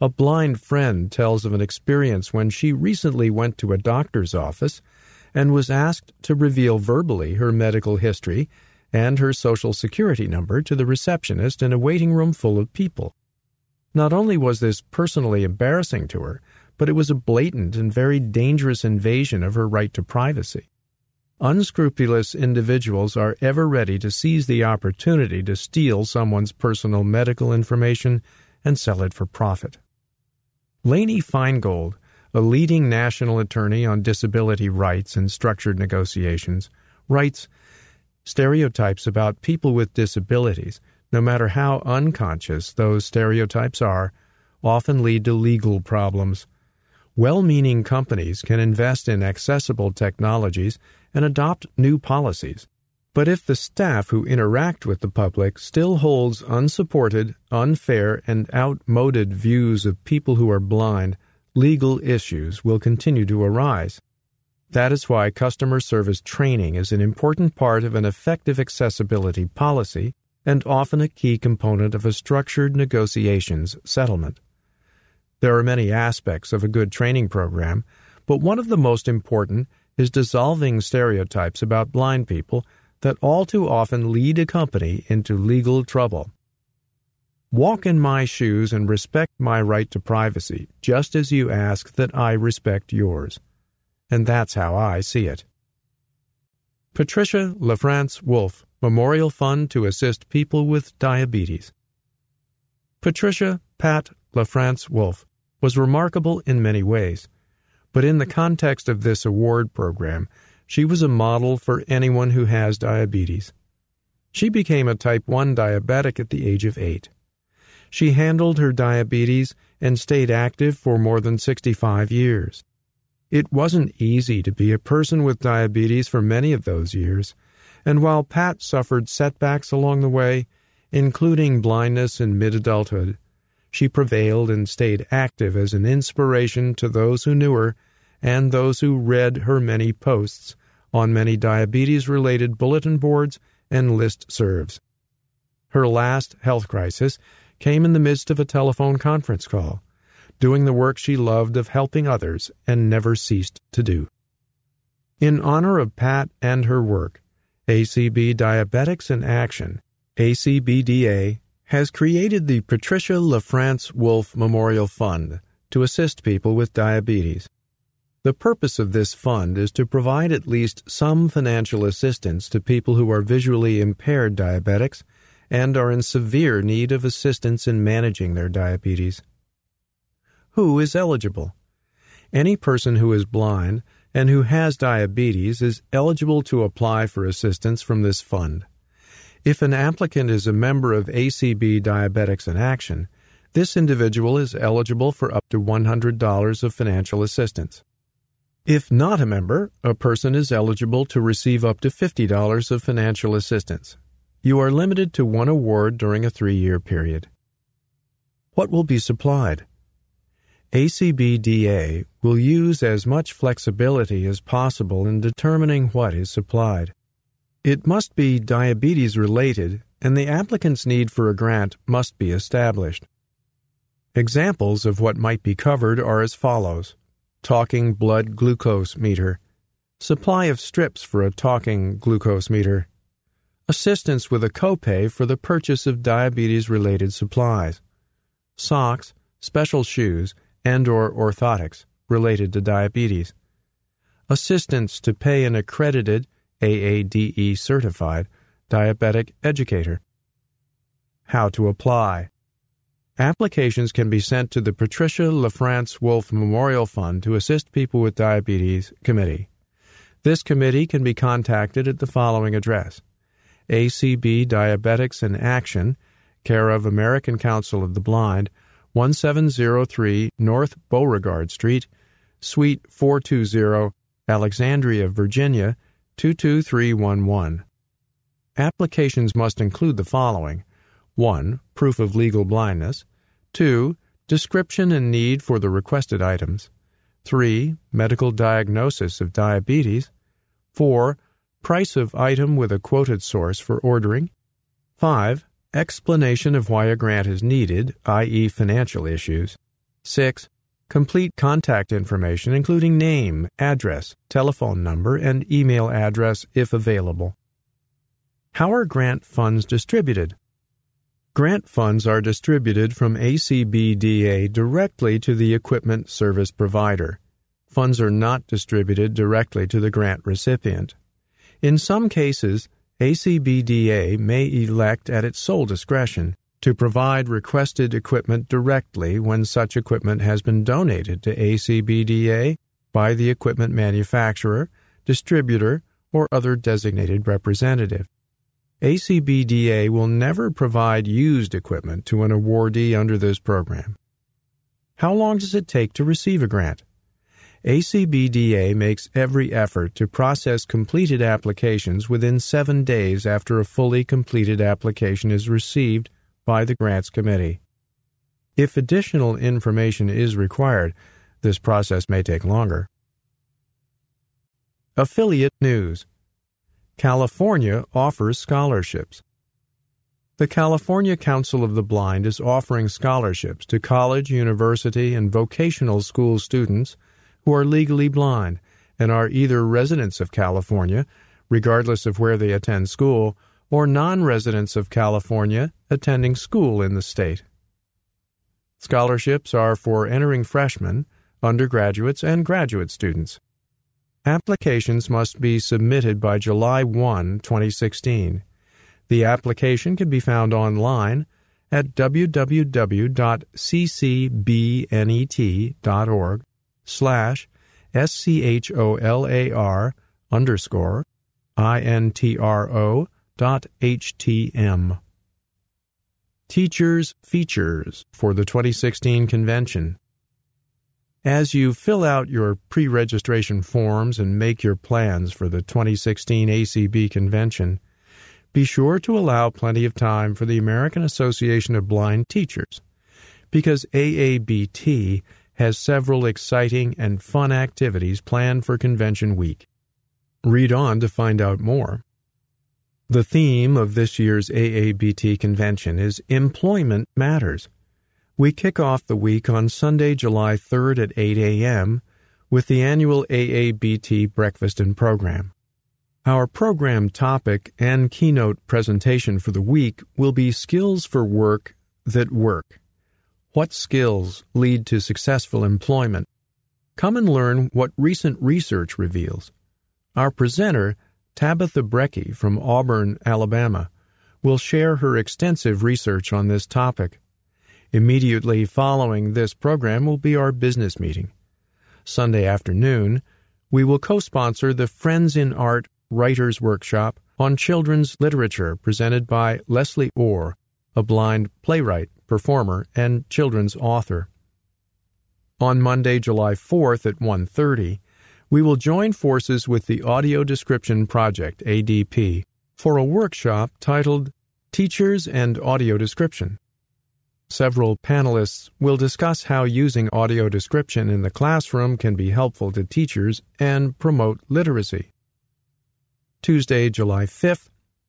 A blind friend tells of an experience when she recently went to a doctor's office and was asked to reveal verbally her medical history and her social security number to the receptionist in a waiting room full of people. Not only was this personally embarrassing to her, but it was a blatant and very dangerous invasion of her right to privacy. Unscrupulous individuals are ever ready to seize the opportunity to steal someone's personal medical information and sell it for profit. Lainey Feingold, a leading national attorney on disability rights and structured negotiations, writes Stereotypes about people with disabilities, no matter how unconscious those stereotypes are, often lead to legal problems. Well meaning companies can invest in accessible technologies and adopt new policies. But if the staff who interact with the public still holds unsupported, unfair, and outmoded views of people who are blind, legal issues will continue to arise. That is why customer service training is an important part of an effective accessibility policy and often a key component of a structured negotiations settlement. There are many aspects of a good training program, but one of the most important is dissolving stereotypes about blind people that all too often lead a company into legal trouble. Walk in my shoes and respect my right to privacy, just as you ask that I respect yours. And that's how I see it. Patricia LaFrance Wolf Memorial Fund to Assist People with Diabetes. Patricia Pat LaFrance Wolf was remarkable in many ways, but in the context of this award program, she was a model for anyone who has diabetes. She became a type 1 diabetic at the age of 8. She handled her diabetes and stayed active for more than 65 years. It wasn't easy to be a person with diabetes for many of those years, and while Pat suffered setbacks along the way, including blindness in mid adulthood, she prevailed and stayed active as an inspiration to those who knew her and those who read her many posts on many diabetes related bulletin boards and list serves. Her last health crisis came in the midst of a telephone conference call, doing the work she loved of helping others and never ceased to do. In honor of Pat and her work, ACB Diabetics in Action, ACBDA, has created the Patricia LaFrance Wolf Memorial Fund to assist people with diabetes. The purpose of this fund is to provide at least some financial assistance to people who are visually impaired diabetics and are in severe need of assistance in managing their diabetes. Who is eligible? Any person who is blind and who has diabetes is eligible to apply for assistance from this fund. If an applicant is a member of ACB Diabetics in Action, this individual is eligible for up to $100 of financial assistance. If not a member, a person is eligible to receive up to $50 of financial assistance. You are limited to one award during a three year period. What will be supplied? ACBDA will use as much flexibility as possible in determining what is supplied. It must be diabetes related, and the applicant's need for a grant must be established. Examples of what might be covered are as follows Talking blood glucose meter, supply of strips for a talking glucose meter, assistance with a copay for the purchase of diabetes related supplies, socks, special shoes, and or orthotics related to diabetes, assistance to pay an accredited AADE certified diabetic educator. How to apply. Applications can be sent to the Patricia LaFrance Wolf Memorial Fund to assist people with diabetes committee. This committee can be contacted at the following address ACB Diabetics in Action, care of American Council of the Blind, 1703 North Beauregard Street, Suite 420, Alexandria, Virginia 22311. Applications must include the following 1. Proof of legal blindness. 2. Description and need for the requested items. 3. Medical diagnosis of diabetes. 4. Price of item with a quoted source for ordering. 5. Explanation of why a grant is needed, i.e., financial issues. 6. Complete contact information, including name, address, telephone number, and email address if available. How are grant funds distributed? Grant funds are distributed from ACBDA directly to the equipment service provider. Funds are not distributed directly to the grant recipient. In some cases, ACBDA may elect at its sole discretion to provide requested equipment directly when such equipment has been donated to ACBDA by the equipment manufacturer, distributor, or other designated representative. ACBDA will never provide used equipment to an awardee under this program. How long does it take to receive a grant? ACBDA makes every effort to process completed applications within seven days after a fully completed application is received by the Grants Committee. If additional information is required, this process may take longer. Affiliate News California offers scholarships. The California Council of the Blind is offering scholarships to college, university, and vocational school students who are legally blind and are either residents of California, regardless of where they attend school, or non residents of California attending school in the state. Scholarships are for entering freshmen, undergraduates, and graduate students. Applications must be submitted by July 1, 2016. The application can be found online at www.ccbnet.org slash S-C-H-O-L-A-R underscore I-N-T-R-O dot H-T-M. Teachers Features for the 2016 convention. As you fill out your pre registration forms and make your plans for the 2016 ACB convention, be sure to allow plenty of time for the American Association of Blind Teachers, because AABT has several exciting and fun activities planned for Convention Week. Read on to find out more. The theme of this year's AABT convention is Employment Matters. We kick off the week on Sunday, July 3rd at 8 a.m. with the annual AABT breakfast and program. Our program topic and keynote presentation for the week will be Skills for Work That Work. What skills lead to successful employment? Come and learn what recent research reveals. Our presenter, Tabitha Brecky from Auburn, Alabama, will share her extensive research on this topic. Immediately following this program will be our business meeting. Sunday afternoon, we will co sponsor the Friends in Art Writers Workshop on Children's Literature presented by Leslie Orr, a blind playwright, performer, and children's author. On Monday, July 4th at 1:30, we will join forces with the Audio Description Project, ADP, for a workshop titled Teachers and Audio Description. Several panelists will discuss how using audio description in the classroom can be helpful to teachers and promote literacy. Tuesday, July 5th,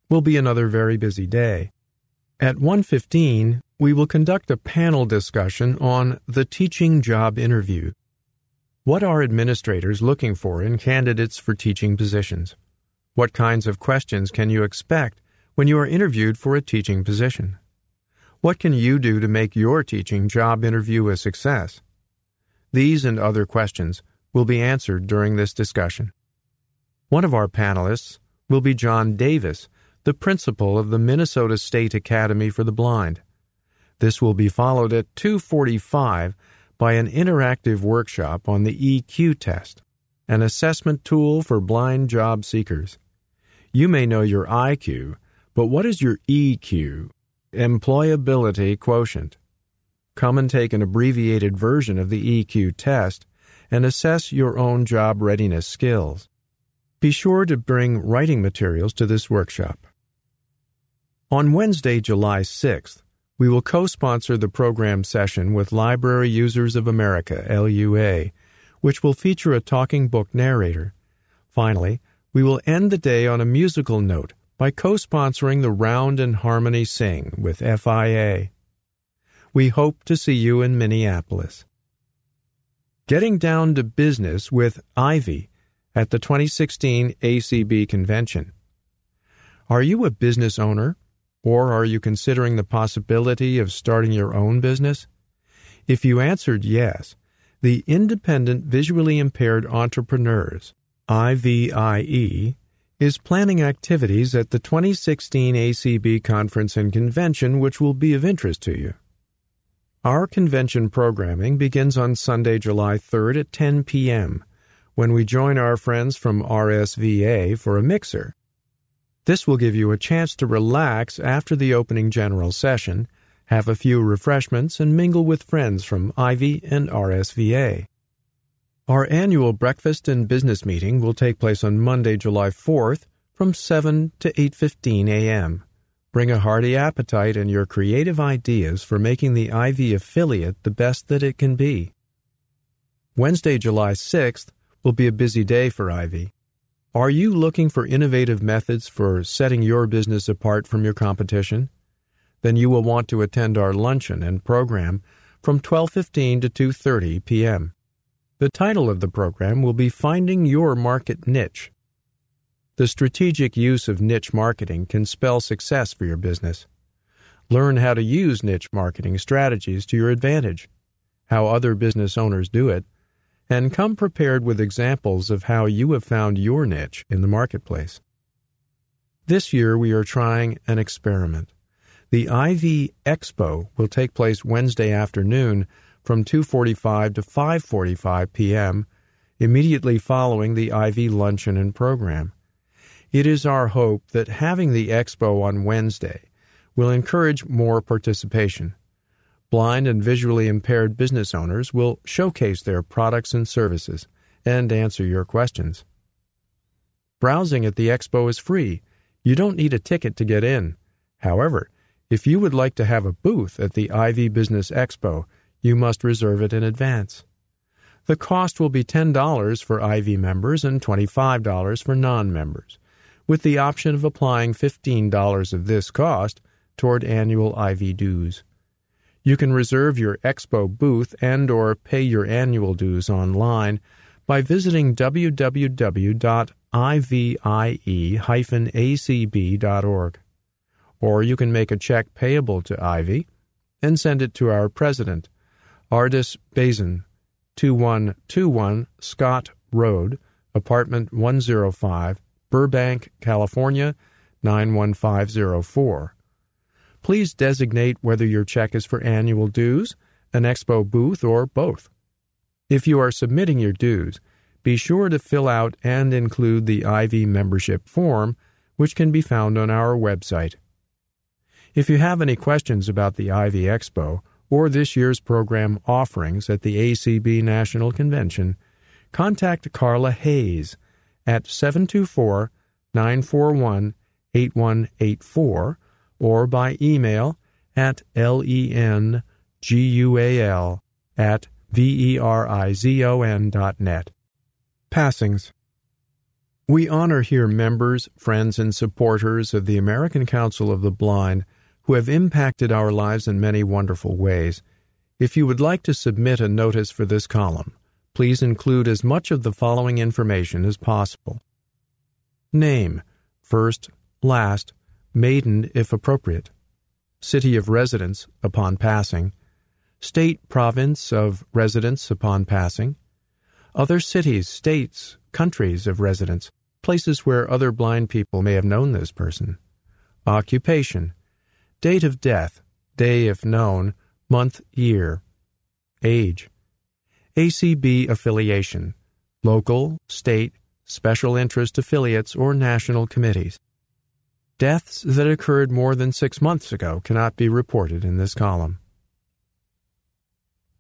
will be another very busy day. At 1:15, we will conduct a panel discussion on the teaching job interview. What are administrators looking for in candidates for teaching positions? What kinds of questions can you expect when you are interviewed for a teaching position? What can you do to make your teaching job interview a success? These and other questions will be answered during this discussion. One of our panelists will be John Davis, the principal of the Minnesota State Academy for the Blind. This will be followed at 2:45 by an interactive workshop on the EQ test, an assessment tool for blind job seekers. You may know your IQ, but what is your EQ? Employability quotient. Come and take an abbreviated version of the EQ test and assess your own job readiness skills. Be sure to bring writing materials to this workshop. On Wednesday, July 6th, we will co sponsor the program session with Library Users of America, LUA, which will feature a talking book narrator. Finally, we will end the day on a musical note by co sponsoring the Round and Harmony Sing with FIA. We hope to see you in Minneapolis. Getting down to business with IVIE at the 2016 ACB convention. Are you a business owner? Or are you considering the possibility of starting your own business? If you answered yes, the Independent Visually Impaired Entrepreneurs, IVIE, is planning activities at the 2016 ACB Conference and Convention which will be of interest to you. Our convention programming begins on Sunday, July 3rd at 10 p.m when we join our friends from RSVA for a mixer. This will give you a chance to relax after the opening general session, have a few refreshments, and mingle with friends from IVIE and RSVA. Our annual breakfast and business meeting will take place on Monday, July 4th from 7 to 8:15 a.m. Bring a hearty appetite and your creative ideas for making the IVIE affiliate the best that it can be. Wednesday, July 6th will be a busy day for IVIE. Are you looking for innovative methods for setting your business apart from your competition? then you will want to attend our luncheon and program from 12:15 to 2:30 p.m. The title of the program will be Finding Your Market Niche. The strategic use of niche marketing can spell success for your business. Learn how to use niche marketing strategies to your advantage, how other business owners do it, and come prepared with examples of how you have found your niche in the marketplace. This year we are trying an experiment. The IVIE Expo will take place Wednesday afternoon from 2:45 to 5:45 p.m. immediately following the IVIE luncheon and program. It is our hope that having the expo on Wednesday will encourage more participation. Blind and visually impaired business owners will showcase their products and services and answer your questions. Browsing at the expo is free. You don't need a ticket to get in. However, if you would like to have a booth at the IVIE Business Expo, you must reserve it in advance. The cost will be $10 for IVIE members and $25 for non members, with the option of applying $15 of this cost toward annual IVIE dues. You can reserve your expo booth and or pay your annual dues online by visiting www.ivie-acb.org. Or you can make a check payable to IVIE and send it to our president, Ardis Bazin, 2121 Scott Road, apartment 105, Burbank, California 91504. Please designate whether your check is for annual dues, an expo booth, or both. If you are submitting your dues, be sure to fill out and include the IVIE membership form, which can be found on our website. If you have any questions about the IVIE Expo or this year's program offerings at the ACB National Convention, contact Carla Hayes at 724 941 8184 or by email at lengual at verizon dot net. Passings. We honor here members, friends, and supporters of the American Council of the Blind who have impacted our lives in many wonderful ways. If you would like to submit a notice for this column, please include as much of the following information as possible. Name, first, last, maiden if appropriate, city of residence upon passing, state province of residence upon passing, other cities, states, countries of residence, places where other blind people may have known this person, occupation, Date of death, day if known, month, year. Age. ACB affiliation, local, state, special interest affiliates, or national committees. Deaths that occurred more than six months ago cannot be reported in this column.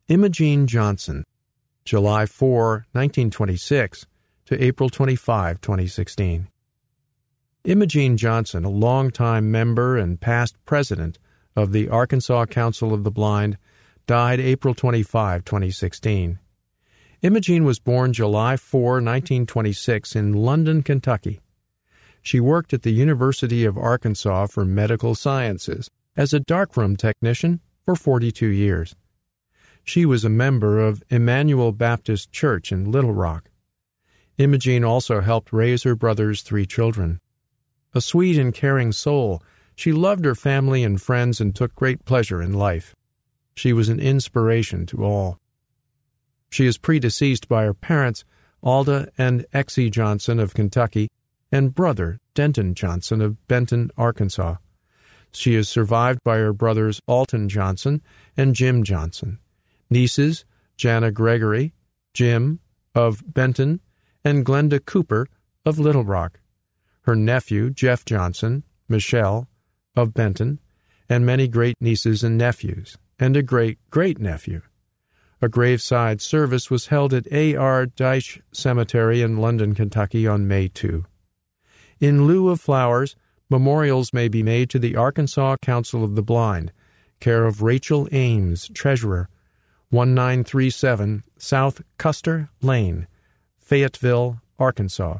Imogene Johnson, July 4, 1926 to April 25, 2016. Imogene Johnson, a longtime member and past president of the Arkansas Council of the Blind, died April 25, 2016. Imogene was born July 4, 1926, in London, Kentucky. She worked at the University of Arkansas for Medical Sciences as a darkroom technician for 42 years. She was a member of Emmanuel Baptist Church in Little Rock. Imogene also helped raise her brother's three children. A sweet and caring soul, she loved her family and friends and took great pleasure in life. She was an inspiration to all. She is predeceased by her parents, Alda and Exie Johnson of Kentucky, and brother, Denton Johnson of Benton, Arkansas. She is survived by her brothers Alton Johnson and Jim Johnson, nieces Jana Gregory, Jim of Benton, and Glenda Cooper of Little Rock her nephew, Jeff Johnson, Michelle of Benton, and many great nieces and nephews, and a great great nephew. A graveside service was held at A.R. Deitch Cemetery in London, Kentucky on May 2. In lieu of flowers, memorials may be made to the Arkansas Council of the Blind, care of Rachel Ames, Treasurer, 1937 South Custer Lane, Fayetteville, Arkansas,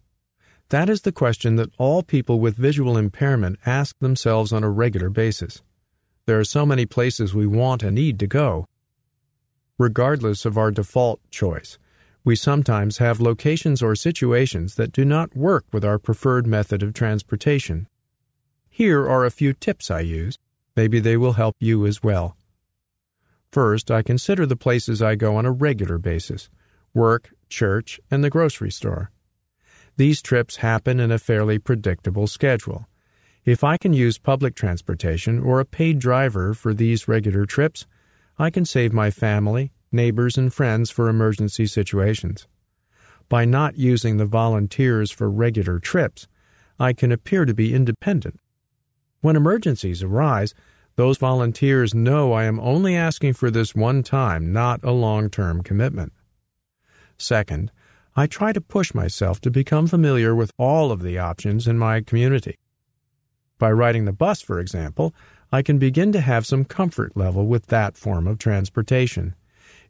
That is the question that all people with visual impairment ask themselves on a regular basis. There are so many places we want and need to go. Regardless of our default choice, we sometimes have locations or situations that do not work with our preferred method of transportation. Here are a few tips I use. Maybe they will help you as well. First, I consider the places I go on a regular basis work, church, and the grocery store. These trips happen in a fairly predictable schedule. If I can use public transportation or a paid driver for these regular trips, I can save my family, neighbors, and friends for emergency situations. By not using the volunteers for regular trips, I can appear to be independent. When emergencies arise, those volunteers know I am only asking for this one time, not a long term commitment. Second, I try to push myself to become familiar with all of the options in my community. By riding the bus, for example, I can begin to have some comfort level with that form of transportation.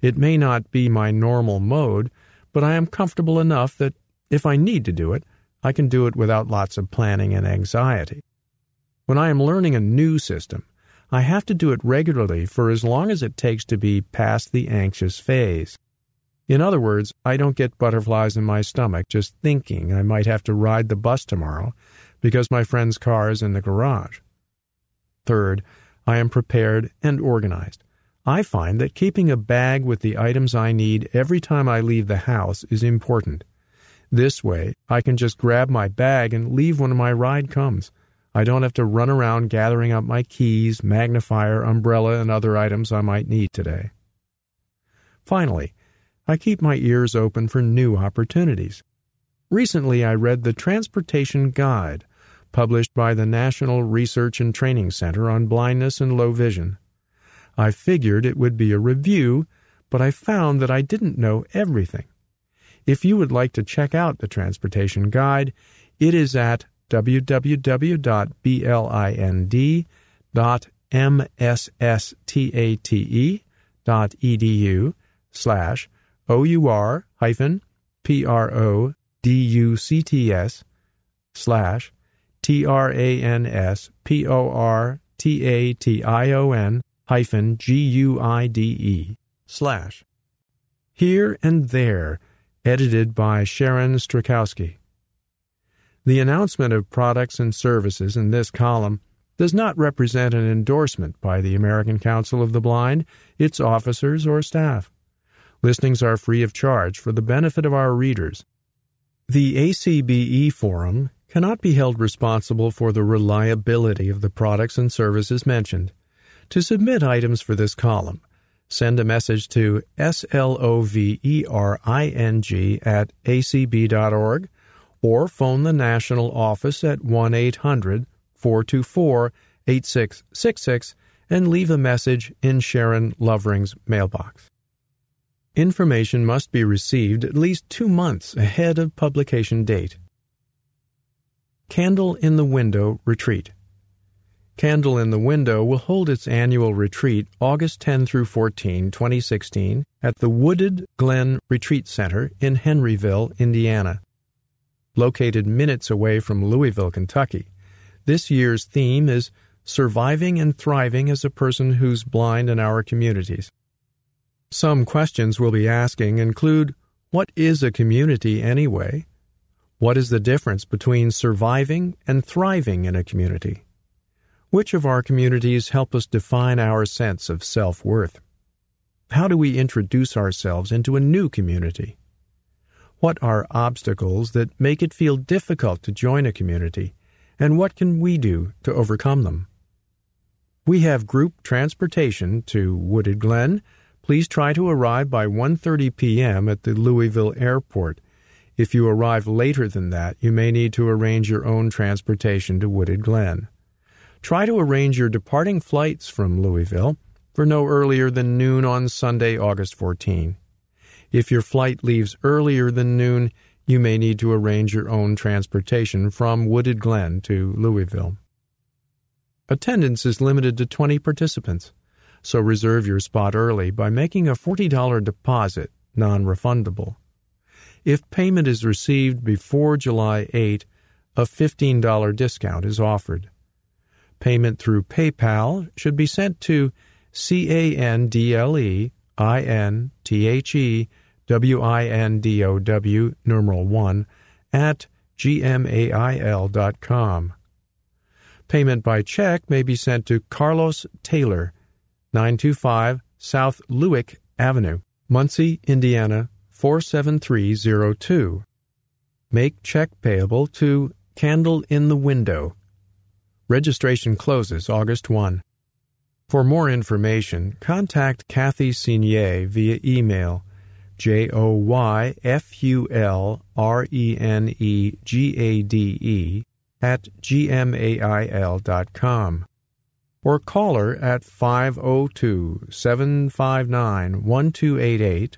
It may not be my normal mode, but I am comfortable enough that if I need to do it, I can do it without lots of planning and anxiety. When I am learning a new system, I have to do it regularly for as long as it takes to be past the anxious phase. In other words, I don't get butterflies in my stomach just thinking I might have to ride the bus tomorrow because my friend's car is in the garage. Third, I am prepared and organized. I find that keeping a bag with the items I need every time I leave the house is important. This way, I can just grab my bag and leave when my ride comes. I don't have to run around gathering up my keys, magnifier, umbrella, and other items I might need today. Finally, I keep my ears open for new opportunities. Recently, I read the Transportation Guide, published by the National Research and Training Center on Blindness and Low Vision. I figured it would be a review, but I found that I didn't know everything. If you would like to check out the Transportation Guide, it is at www.blind.msstate.edu slash O-U-R hyphen P-R-O-D-U-C-T-S slash T-R-A-N-S-P-O-R-T-A-T-I-O-N hyphen G-U-I-D-E slash Here and There, edited by Sharon Strakowski. The announcement of products and services in this column does not represent an endorsement by the American Council of the Blind, its officers, or staff. Listings are free of charge for the benefit of our readers. The ACB E-Forum cannot be held responsible for the reliability of the products and services mentioned. To submit items for this column, send a message to slovering at acb.org or phone the national office at 1 800 424 8666 and leave a message in Sharon Lovering's mailbox. Information must be received at least two months ahead of publication date. Candle in the Window Retreat Candle in the Window will hold its annual retreat August 10 through 14, 2016, at the Wooded Glen Retreat Center in Henryville, Indiana. Located minutes away from Louisville, Kentucky, this year's theme is Surviving and Thriving as a Person Who's Blind in Our Communities. Some questions we'll be asking include What is a community anyway? What is the difference between surviving and thriving in a community? Which of our communities help us define our sense of self worth? How do we introduce ourselves into a new community? What are obstacles that make it feel difficult to join a community, and what can we do to overcome them? We have group transportation to Wooded Glen please try to arrive by 1:30 p.m. at the Louisville airport. If you arrive later than that, you may need to arrange your own transportation to Wooded Glen. Try to arrange your departing flights from Louisville for no earlier than noon on Sunday, August 14. If your flight leaves earlier than noon, you may need to arrange your own transportation from Wooded Glen to Louisville. Attendance is limited to 20 participants, so reserve your spot early by making a $40 deposit, non refundable. If payment is received before July 8, a $15 discount is offered. Payment through PayPal should be sent to C A N D L E I N T H E W I N D O W numeral 1 at gmail.com. Payment by check may be sent to Carlos Taylor, 925 South Lewick Avenue, Muncie, Indiana 47302. Make check payable to Candle in the Window. Registration closes August 1. For more information, contact Kathy Signier via email J O Y F U L R E N E G A D E at gmail.com or call her at 502 759 1288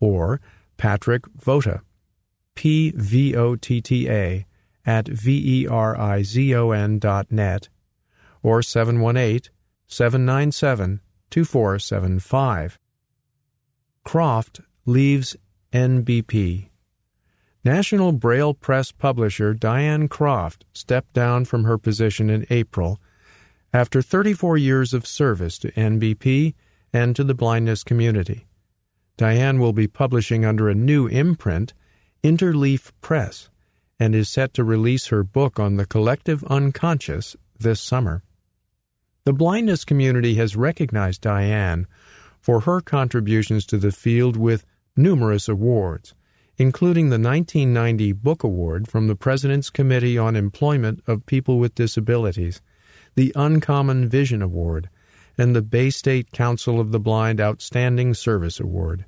or Patrick Votta, P V O T T A, at V E R I Z O N dot net or 718 797 2475. Croft leaves NBP. National Braille Press publisher Diane Croft stepped down from her position in April after 34 years of service to NBP and to the blindness community. Diane will be publishing under a new imprint, Interleaf Press, and is set to release her book on the collective unconscious this summer. The blindness community has recognized Diane for her contributions to the field with numerous awards, including the 1990 Book Award from the President's Committee on Employment of People with Disabilities, the Uncommon Vision Award, and the Bay State Council of the Blind Outstanding Service Award.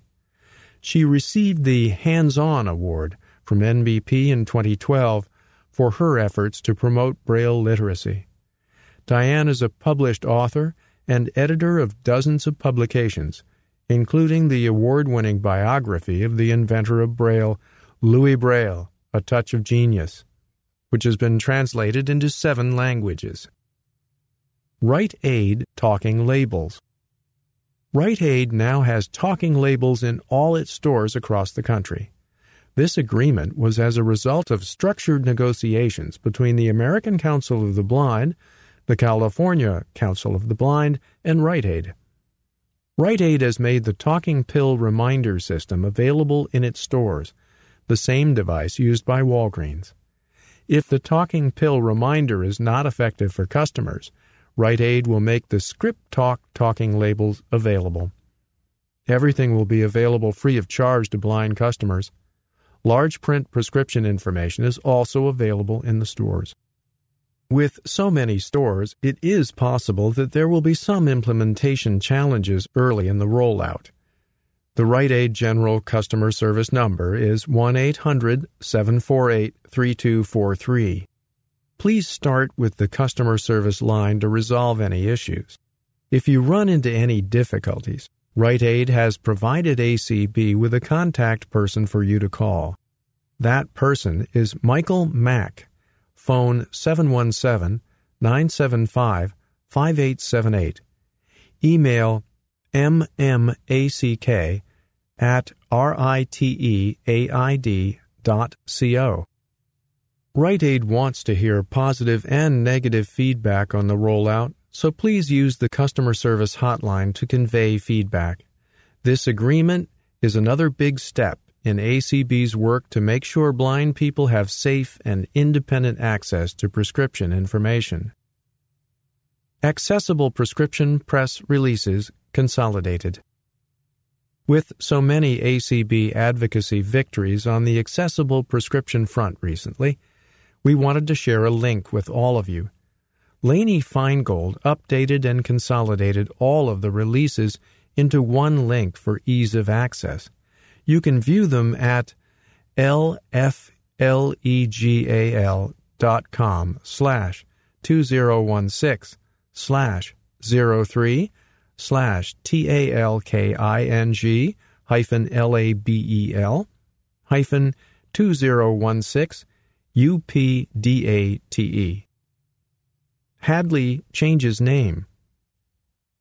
She received the Hands On Award from NBP in 2012 for her efforts to promote Braille literacy. Diane is a published author and editor of dozens of publications, including the award winning biography of the inventor of Braille, Louis Braille, A Touch of Genius, which has been translated into seven languages. Rite Aid Talking Labels. Rite Aid now has talking labels in all its stores across the country. This agreement was as a result of structured negotiations between the American Council of the Blind, the California Council of the Blind, and Rite Aid. Rite Aid has made the talking pill reminder system available in its stores, the same device used by Walgreens. If the talking pill reminder is not effective for customers, Rite Aid will make the Script Talk talking labels available. Everything will be available free of charge to blind customers. Large print prescription information is also available in the stores. With so many stores, it is possible that there will be some implementation challenges early in the rollout. The Rite Aid General Customer Service number is 1 800 748 3243. Please start with the customer service line to resolve any issues. If you run into any difficulties, Rite Aid has provided ACB with a contact person for you to call. That person is Michael Mack phone 717 975 5878. Email mmack at riteaid dot co. Rite Aid wants to hear positive and negative feedback on the rollout, so please use the customer service hotline to convey feedback. This agreement is another big step in ACB's work to make sure blind people have safe and independent access to prescription information. Accessible Prescription Press Releases Consolidated. With so many ACB advocacy victories on the accessible prescription front recently, we wanted to share a link with all of you. Lainey Feingold updated and consolidated all of the releases into one link for ease of access you can view them at lflegal.com slash 2016 slash 03 slash T-A-L-K-I-N-G hyphen L-A-B-E-L hyphen 2016 UPDATE. Hadley changes name.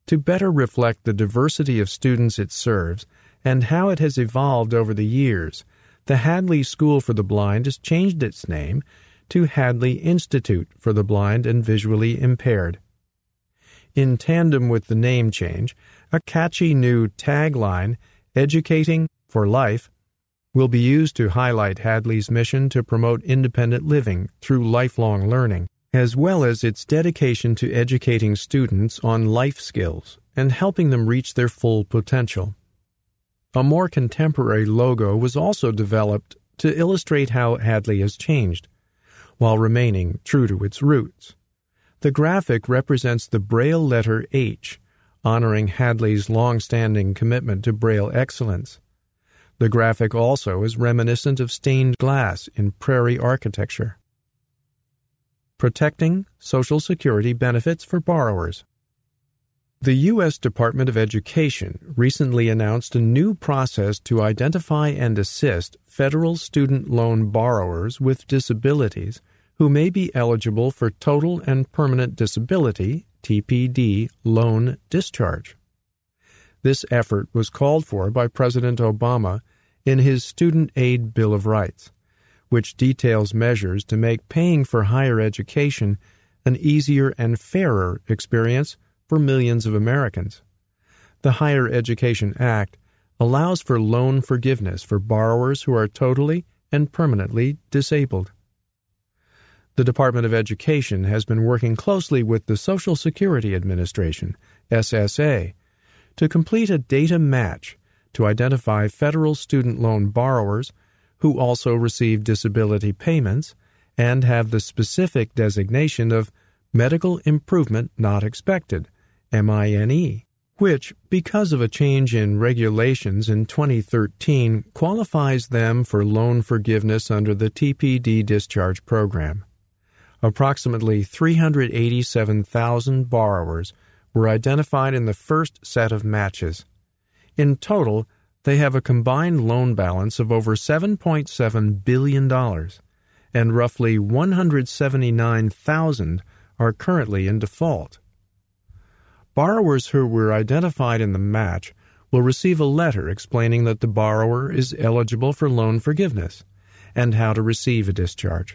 To better reflect the diversity of students it serves and how it has evolved over the years, the Hadley School for the Blind has changed its name to Hadley Institute for the Blind and Visually Impaired. In tandem with the name change, a catchy new tagline, Educating for Life, will be used to highlight Hadley's mission to promote independent living through lifelong learning, as well as its dedication to educating students on life skills and helping them reach their full potential. A more contemporary logo was also developed to illustrate how Hadley has changed, while remaining true to its roots. The graphic represents the Braille letter H, honoring Hadley's long-standing commitment to Braille excellence. The graphic also is reminiscent of stained glass in prairie architecture. Protecting Social Security Benefits for Borrowers. The U.S. Department of Education recently announced a new process to identify and assist federal student loan borrowers with disabilities who may be eligible for total and permanent disability TPD loan discharge. This effort was called for by President Obama in his Student Aid Bill of Rights, which details measures to make paying for higher education an easier and fairer experience for millions of Americans. The Higher Education Act allows for loan forgiveness for borrowers who are totally and permanently disabled. The Department of Education has been working closely with the Social Security Administration, SSA, to complete a data match to identify federal student loan borrowers who also receive disability payments and have the specific designation of Medical Improvement Not Expected, MINE, which, because of a change in regulations in 2013, qualifies them for loan forgiveness under the TPD discharge program. Approximately 387,000 borrowers were identified in the first set of matches. In total, they have a combined loan balance of over $7.7 billion, and roughly 179,000 are currently in default. Borrowers who were identified in the match will receive a letter explaining that the borrower is eligible for loan forgiveness and how to receive a discharge.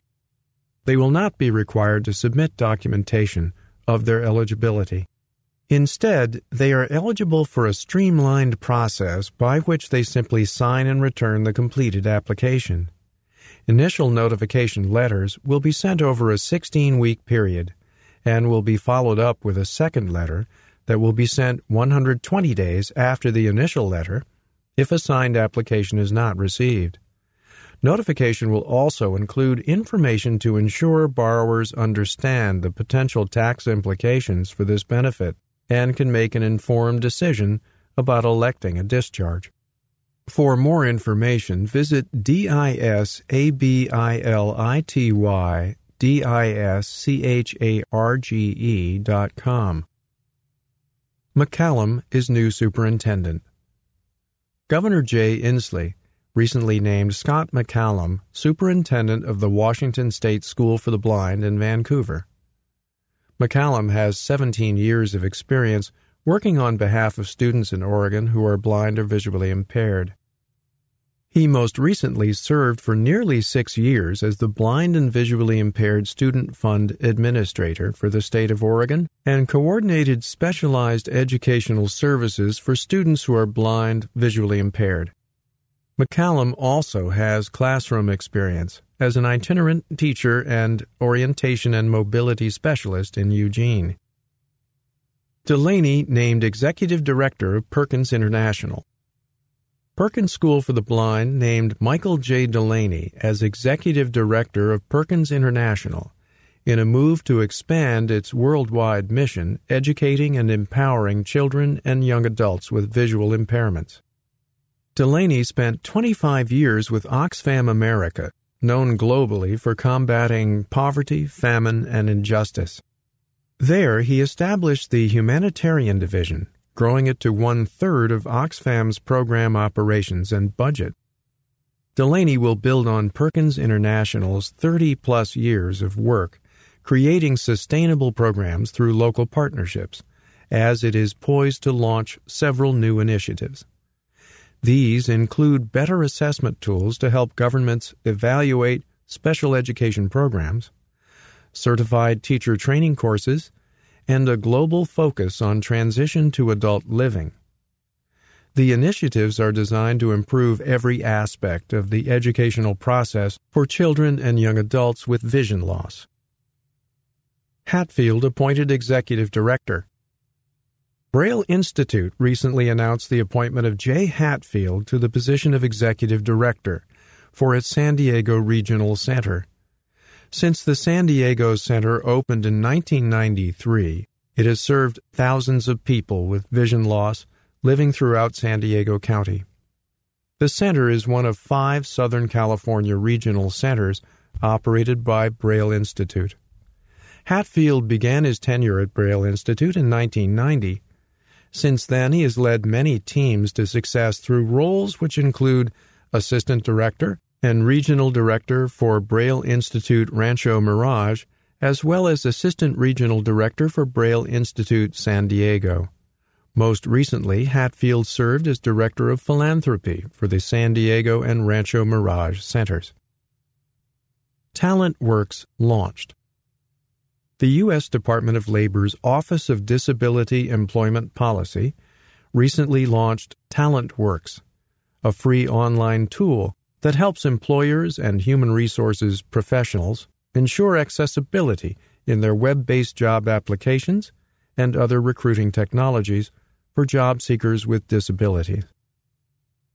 They will not be required to submit documentation of their eligibility. Instead, they are eligible for a streamlined process by which they simply sign and return the completed application. Initial notification letters will be sent over a 16 week period and will be followed up with a second letter that will be sent 120 days after the initial letter if a signed application is not received. Notification will also include information to ensure borrowers understand the potential tax implications for this benefit and can make an informed decision about electing a discharge. For more information, visit disability dot com. McCallum is new superintendent. Governor Jay Inslee recently named Scott McCallum superintendent of the Washington State School for the Blind in Vancouver. McCallum has 17 years of experience working on behalf of students in Oregon who are blind or visually impaired. He most recently served for nearly six years as the Blind and Visually Impaired Student Fund Administrator for the state of Oregon and coordinated specialized educational services for students who are blind, visually impaired. McCallum also has classroom experience as an itinerant teacher and orientation and mobility specialist in Eugene. Delaney named Executive Director of Perkins International. Perkins School for the Blind named Michael J. Delaney as Executive Director of Perkins International in a move to expand its worldwide mission educating and empowering children and young adults with visual impairments. Delaney spent 25 years with Oxfam America, known globally for combating poverty, famine, and injustice. There, he established the Humanitarian Division, growing it to one third of Oxfam's program operations and budget. Delaney will build on Perkins International's 30 plus years of work creating sustainable programs through local partnerships, as it is poised to launch several new initiatives. These include better assessment tools to help governments evaluate special education programs, certified teacher training courses, and a global focus on transition to adult living. The initiatives are designed to improve every aspect of the educational process for children and young adults with vision loss. Hatfield appointed executive director. Braille Institute recently announced the appointment of Jay Hatfield to the position of executive director for its San Diego Regional Center. Since the San Diego Center opened in 1993, it has served thousands of people with vision loss living throughout San Diego County. The center is one of five Southern California regional centers operated by Braille Institute. Hatfield began his tenure at Braille Institute in 1990. Since then, he has led many teams to success through roles which include assistant director and regional director for Braille Institute Rancho Mirage as well as Assistant Regional Director for Braille Institute San Diego. Most recently, Hatfield served as Director of Philanthropy for the San Diego and Rancho Mirage Centers. TalentWorks launched. The U.S. Department of Labor's Office of Disability Employment Policy recently launched TalentWorks, a free online tool that helps employers and human resources professionals ensure accessibility in their web based job applications and other recruiting technologies for job seekers with disabilities.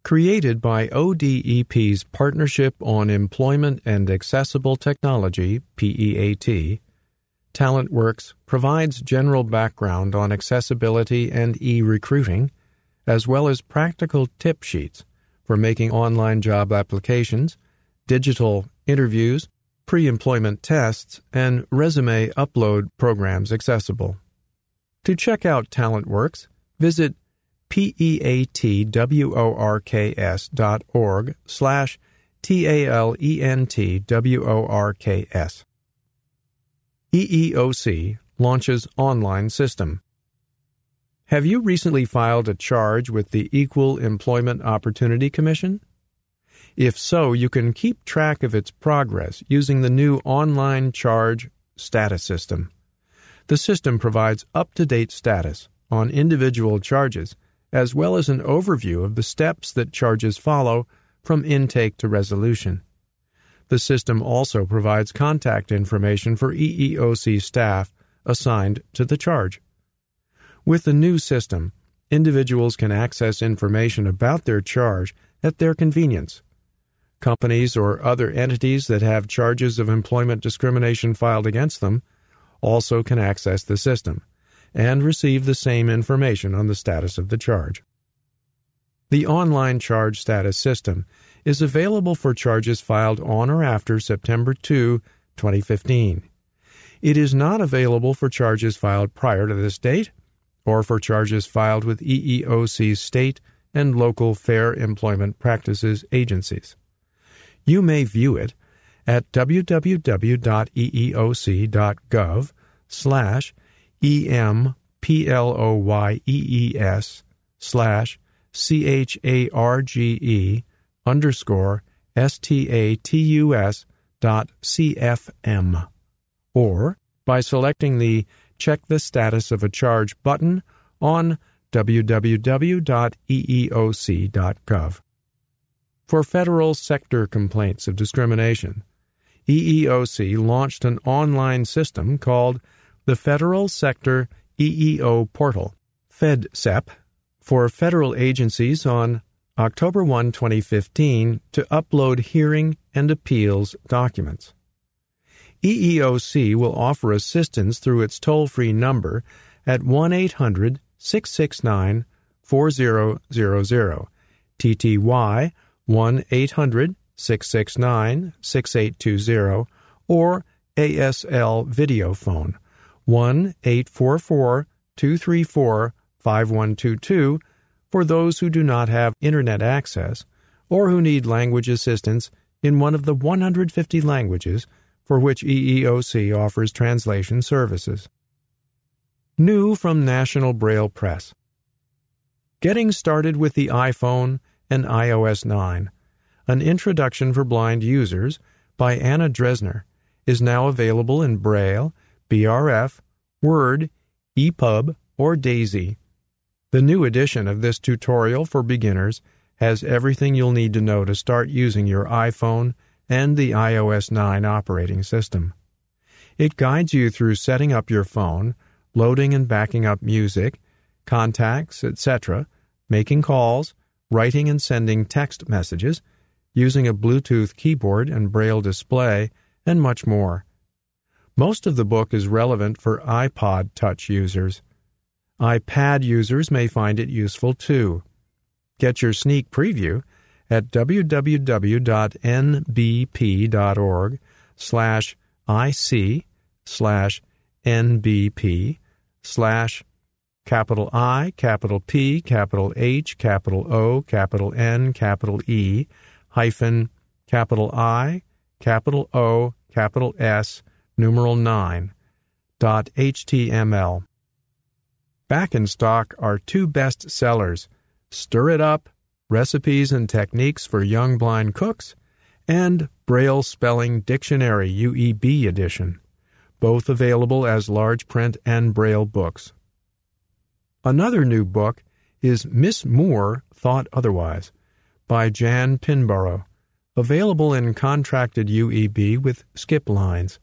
Created by ODEP's Partnership on Employment and Accessible Technology, PEAT, TalentWorks provides general background on accessibility and e recruiting, as well as practical tip sheets for making online job applications, digital interviews, pre employment tests, and resume upload programs accessible. To check out TalentWorks, visit peatworks.org slash T-A-L-E-N-T-W-O-R-K-S. EEOC launches online system. Have you recently filed a charge with the Equal Employment Opportunity Commission? If so, you can keep track of its progress using the new online charge status system. The system provides up to date status on individual charges, as well as an overview of the steps that charges follow from intake to resolution. The system also provides contact information for EEOC staff assigned to the charge. With the new system, individuals can access information about their charge at their convenience Companies or other entities that have charges of employment discrimination filed against them also can access the system and receive the same information on the status of the charge. The online charge status system is available for charges filed on or after September 2, 2015. It is not available for charges filed prior to this date or for charges filed with EEOC's state and local fair employment practices agencies. You may view it at www.eeoc.gov slash employees slash charge underscore status dot cfm or by selecting the Check the Status of a Charge button on www.eeoc.gov for federal sector complaints of discrimination. EEOC launched an online system called the Federal Sector EEO Portal, FedSEP, for federal agencies on October 1, 2015, to upload hearing and appeals documents. EEOC will offer assistance through its toll free number at 1 800 669 4000, TTY 1 800 669 6820 or ASL video phone 1 844 234 5122 for those who do not have Internet access or who need language assistance in one of the 150 languages for which EEOC offers translation services. New from National Braille Press Getting Started with the iPhone and iOS 9 An Introduction for Blind Users by Anna Dresner is now available in Braille, BRF, Word, EPUB, or DAISY. The new edition of this tutorial for beginners has everything you'll need to know to start using your iPhone and the iOS 9 operating system. It guides you through setting up your phone, loading and backing up music, contacts, etc., making calls, writing and sending text messages, using a Bluetooth keyboard and Braille display, and much more. Most of the book is relevant for iPod Touch users. iPad users may find it useful too. Get your sneak preview at www.nbp.org slash ic slash nbp slash capital I, capital P, capital H, capital O, capital N, capital E, hyphen, capital I, capital O, capital S, numeral 9, dot html. Back in stock are two best sellers, Stir It Up, Recipes and Techniques for Young Blind Cooks, and Braille Spelling Dictionary UEB edition, both available as large print and Braille books. Another new book is Miss Moore Thought Otherwise by Jan Pinborough, available in contracted UEB with skip lines.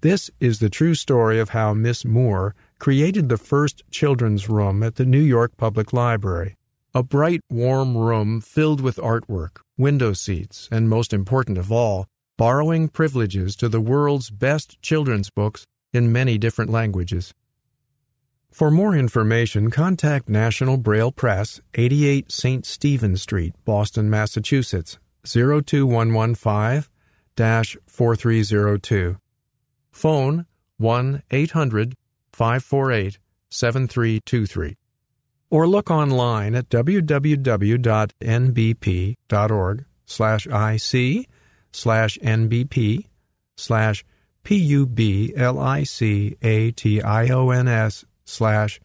This is the true story of how Miss Moore created the first children's room at the New York Public Library. A bright, warm room filled with artwork, window seats, and most important of all, borrowing privileges to the world's best children's books in many different languages. For more information, contact National Braille Press, 88 St. Stephen Street, Boston, Massachusetts, 02115 4302. Phone 1 800 548 7323 or look online at www.nbp.org slash ic slash nbp slash p-u-b-l-i-c-a-t-i-o-n-s slash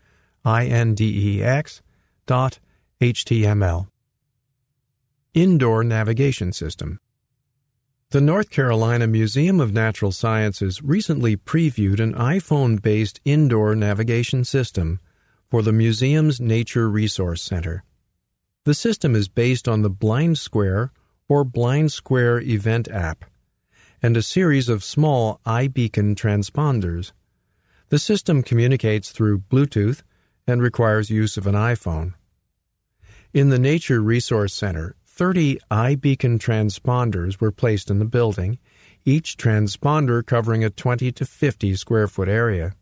index dot html. Indoor Navigation System the North Carolina Museum of Natural Sciences recently previewed an iPhone based indoor navigation system for the museum's Nature Resource Center. The system is based on the BlindSquare or BlindSquare Event app and a series of small iBeacon transponders. The system communicates through Bluetooth and requires use of an iPhone. In the Nature Resource Center, 30 iBeacon transponders were placed in the building, each transponder covering a 20 to 50 square foot area.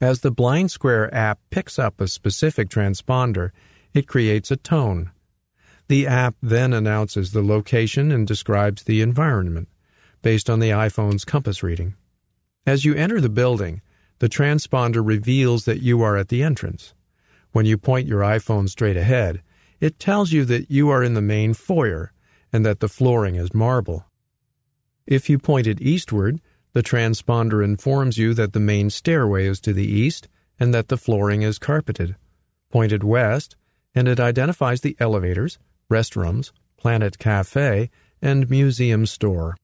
As the BlindSquare app picks up a specific transponder, it creates a tone. The app then announces the location and describes the environment based on the iPhone's compass reading. As you enter the building, the transponder reveals that you are at the entrance. When you point your iPhone straight ahead, it tells you that you are in the main foyer and that the flooring is marble. If you point it eastward, the transponder informs you that the main stairway is to the east and that the flooring is carpeted. Pointed west, and it identifies the elevators, restrooms, Planet Cafe, and museum store.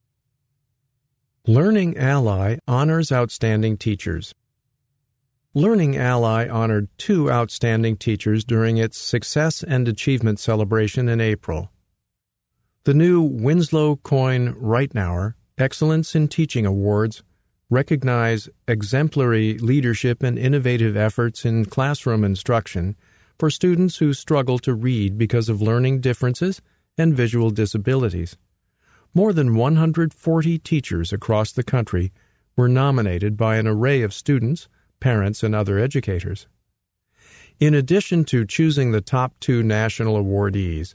Learning Ally honors outstanding teachers. Learning Ally honored two outstanding teachers during its Success and Achievement celebration in April. The new Winslow Coyne Reitnauer Excellence in Teaching Awards recognize exemplary leadership and innovative efforts in classroom instruction for students who struggle to read because of learning differences and visual disabilities. More than 140 teachers across the country were nominated by an array of students, parents, and other educators. In addition to choosing the top two national awardees,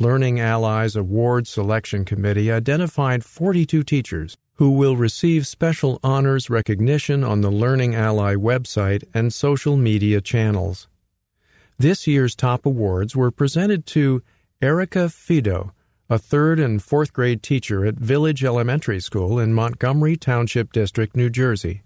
Learning Ally's Award Selection Committee identified 42 teachers who will receive special honors recognition on the Learning Ally website and social media channels. This year's top awards were presented to Erica Fido, a third and fourth grade teacher at Village Elementary School in Montgomery Township District, New Jersey.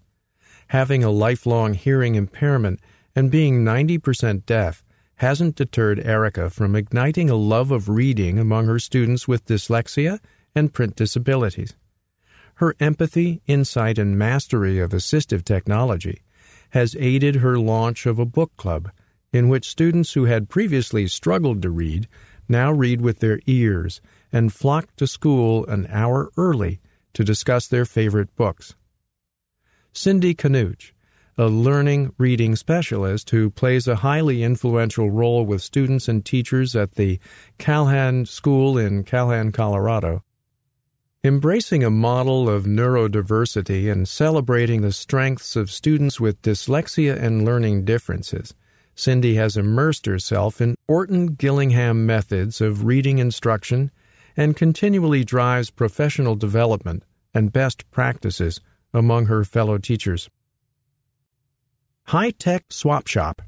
Having a lifelong hearing impairment and being 90% deaf hasn't deterred Erica from igniting a love of reading among her students with dyslexia and print disabilities. Her empathy, insight, and mastery of assistive technology has aided her launch of a book club in which students who had previously struggled to read now read with their ears and flock to school an hour early to discuss their favorite books. Cindy Canuch, a learning reading specialist who plays a highly influential role with students and teachers at the Calhan School in Calhan, Colorado, Embracing a model of neurodiversity and celebrating the strengths of students with dyslexia and learning differences, Cindy has immersed herself in Orton Gillingham methods of reading instruction and continually drives professional development and best practices among her fellow teachers. High Tech Swap Shop.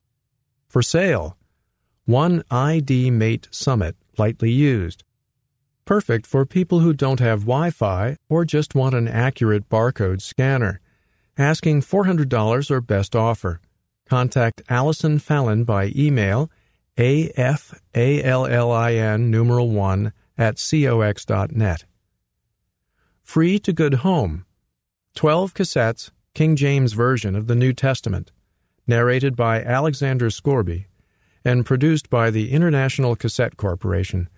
For sale. One ID Mate Summit, lightly used perfect for people who don't have Wi Fi or just want an accurate barcode scanner. Asking $400 or best offer. Contact Allison Fallon by email afallin numeral 1 at cox.net. Free to Good Home. 12 cassettes, King James Version of the New Testament, narrated by Alexander Scorby, and produced by the International Cassette Corporation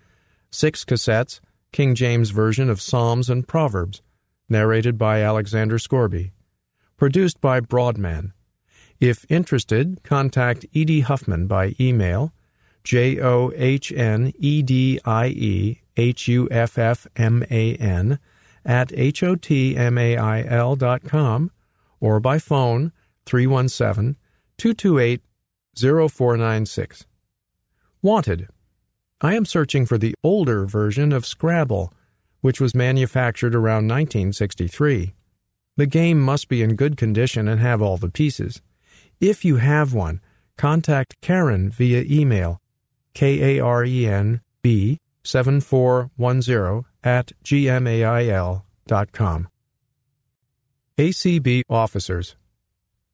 six cassettes, King James Version of Psalms and Proverbs, narrated by Alexander Scorby. Produced by Broadman. If interested, contact Edie Huffman by email J O H N E D I E H U F F M A N at H O T M A I L dot com or by phone 317 228 0496. Wanted I am searching for the older version of Scrabble, which was manufactured around 1963. The game must be in good condition and have all the pieces. If you have one, contact Karen via email K A R E N B 7410 at gmail.com. ACB Officers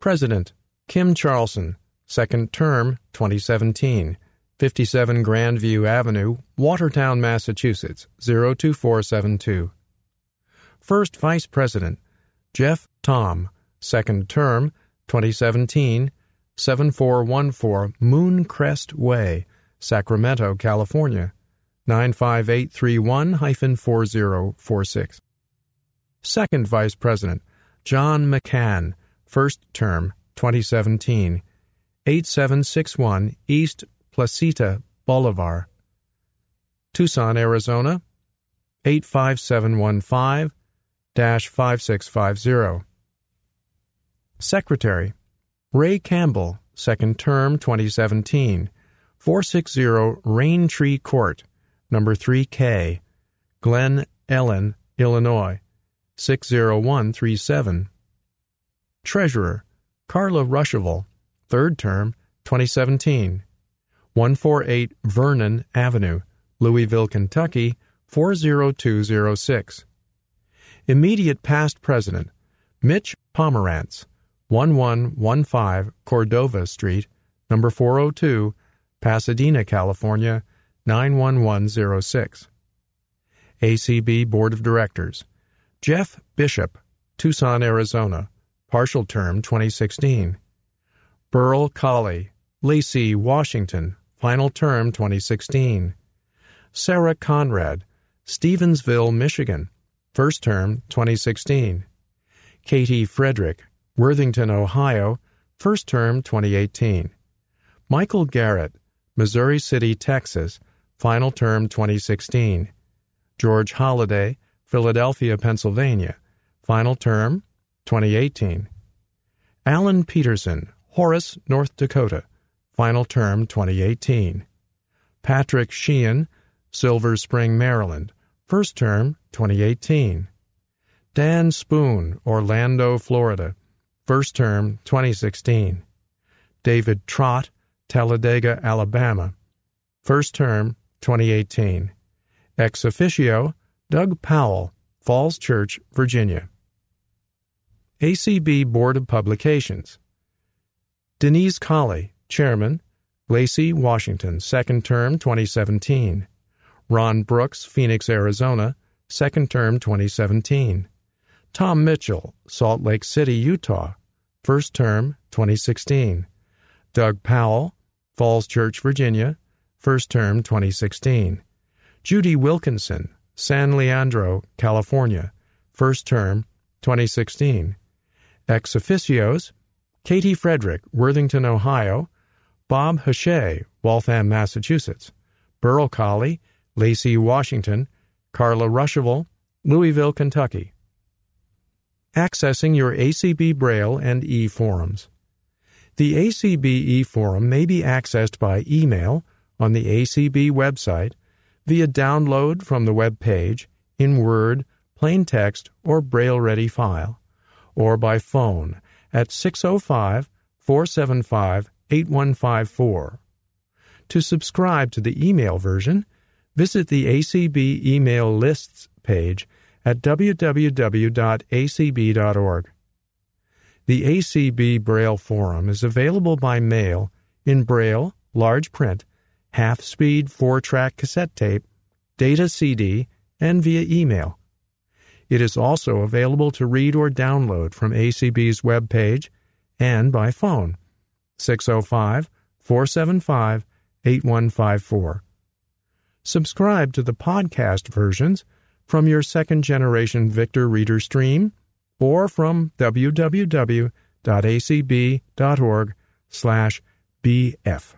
President Kim Charlson, Second Term 2017. 57 Grandview Avenue, Watertown, Massachusetts 02472. First Vice President Jeff Thom, second term 2017 7414 Mooncrest Way, Sacramento, California 95831 4046. Second Vice President John McCann, first term 2017 8761 East Placita Bolivar, Tucson, Arizona 85715 5650. Secretary Ray Campbell, second term 2017, 460 Raintree Court, number 3K, Glen Ellyn, Illinois 60137. Treasurer Carla Ruschival, third term 2017, 148 Vernon Avenue, Louisville, Kentucky 40206. Immediate past president Mitch Pomerantz, 1115 Cordova Street, number 402, Pasadena, California 91106. ACB Board of Directors Jeff Bishop, Tucson, Arizona, partial term 2016. Berl Colley, Lacey, Washington, Final term 2016. Sarah Conrad, Stevensville, Michigan. First term 2016. Katie Frederick, Worthington, Ohio. First term 2018. Michael Garrett, Missouri City, Texas. Final term 2016. George Holliday, Philadelphia, Pennsylvania. Final term 2018. Alan Peterson, Horace, North Dakota. Final term 2018. Patrick Sheehan, Silver Spring, Maryland. First term 2018. Dan Spoon, Orlando, Florida. First term 2016. David Trott, Talladega, Alabama. First term, 2018. Ex officio, Doug Powell, Falls Church, Virginia. ACB Board of Publications. Denise Colley, Chairman, Lacey, Washington, second term 2017. Ron Brooks, Phoenix, Arizona, second term 2017. Tom Mitchell, Salt Lake City, Utah, first term 2016. Doug Powell, Falls Church, Virginia, first term 2016. Judy Wilkinson, San Leandro, California, first term 2016. Ex officios, Katie Frederick, Worthington, Ohio, Bob Hachey, Waltham, Massachusetts, Berl Colley, Lacey, Washington, Carla Ruschival, Louisville, Kentucky. Accessing your ACB Braille and e forums. The ACB e forum may be accessed by email on the ACB website, via download from the web page, in Word, plain text, or Braille ready file, or by phone at 605 475 8154. To subscribe to the email version, visit the ACB email lists page at www.acb.org. The ACB Braille Forum is available by mail in Braille, large print, half speed four track cassette tape, data CD, and via email. It is also available to read or download from ACB's web page and by phone 605 475 8154. Subscribe to the podcast versions from your second generation Victor Reader stream or from www.acb.org slash bf.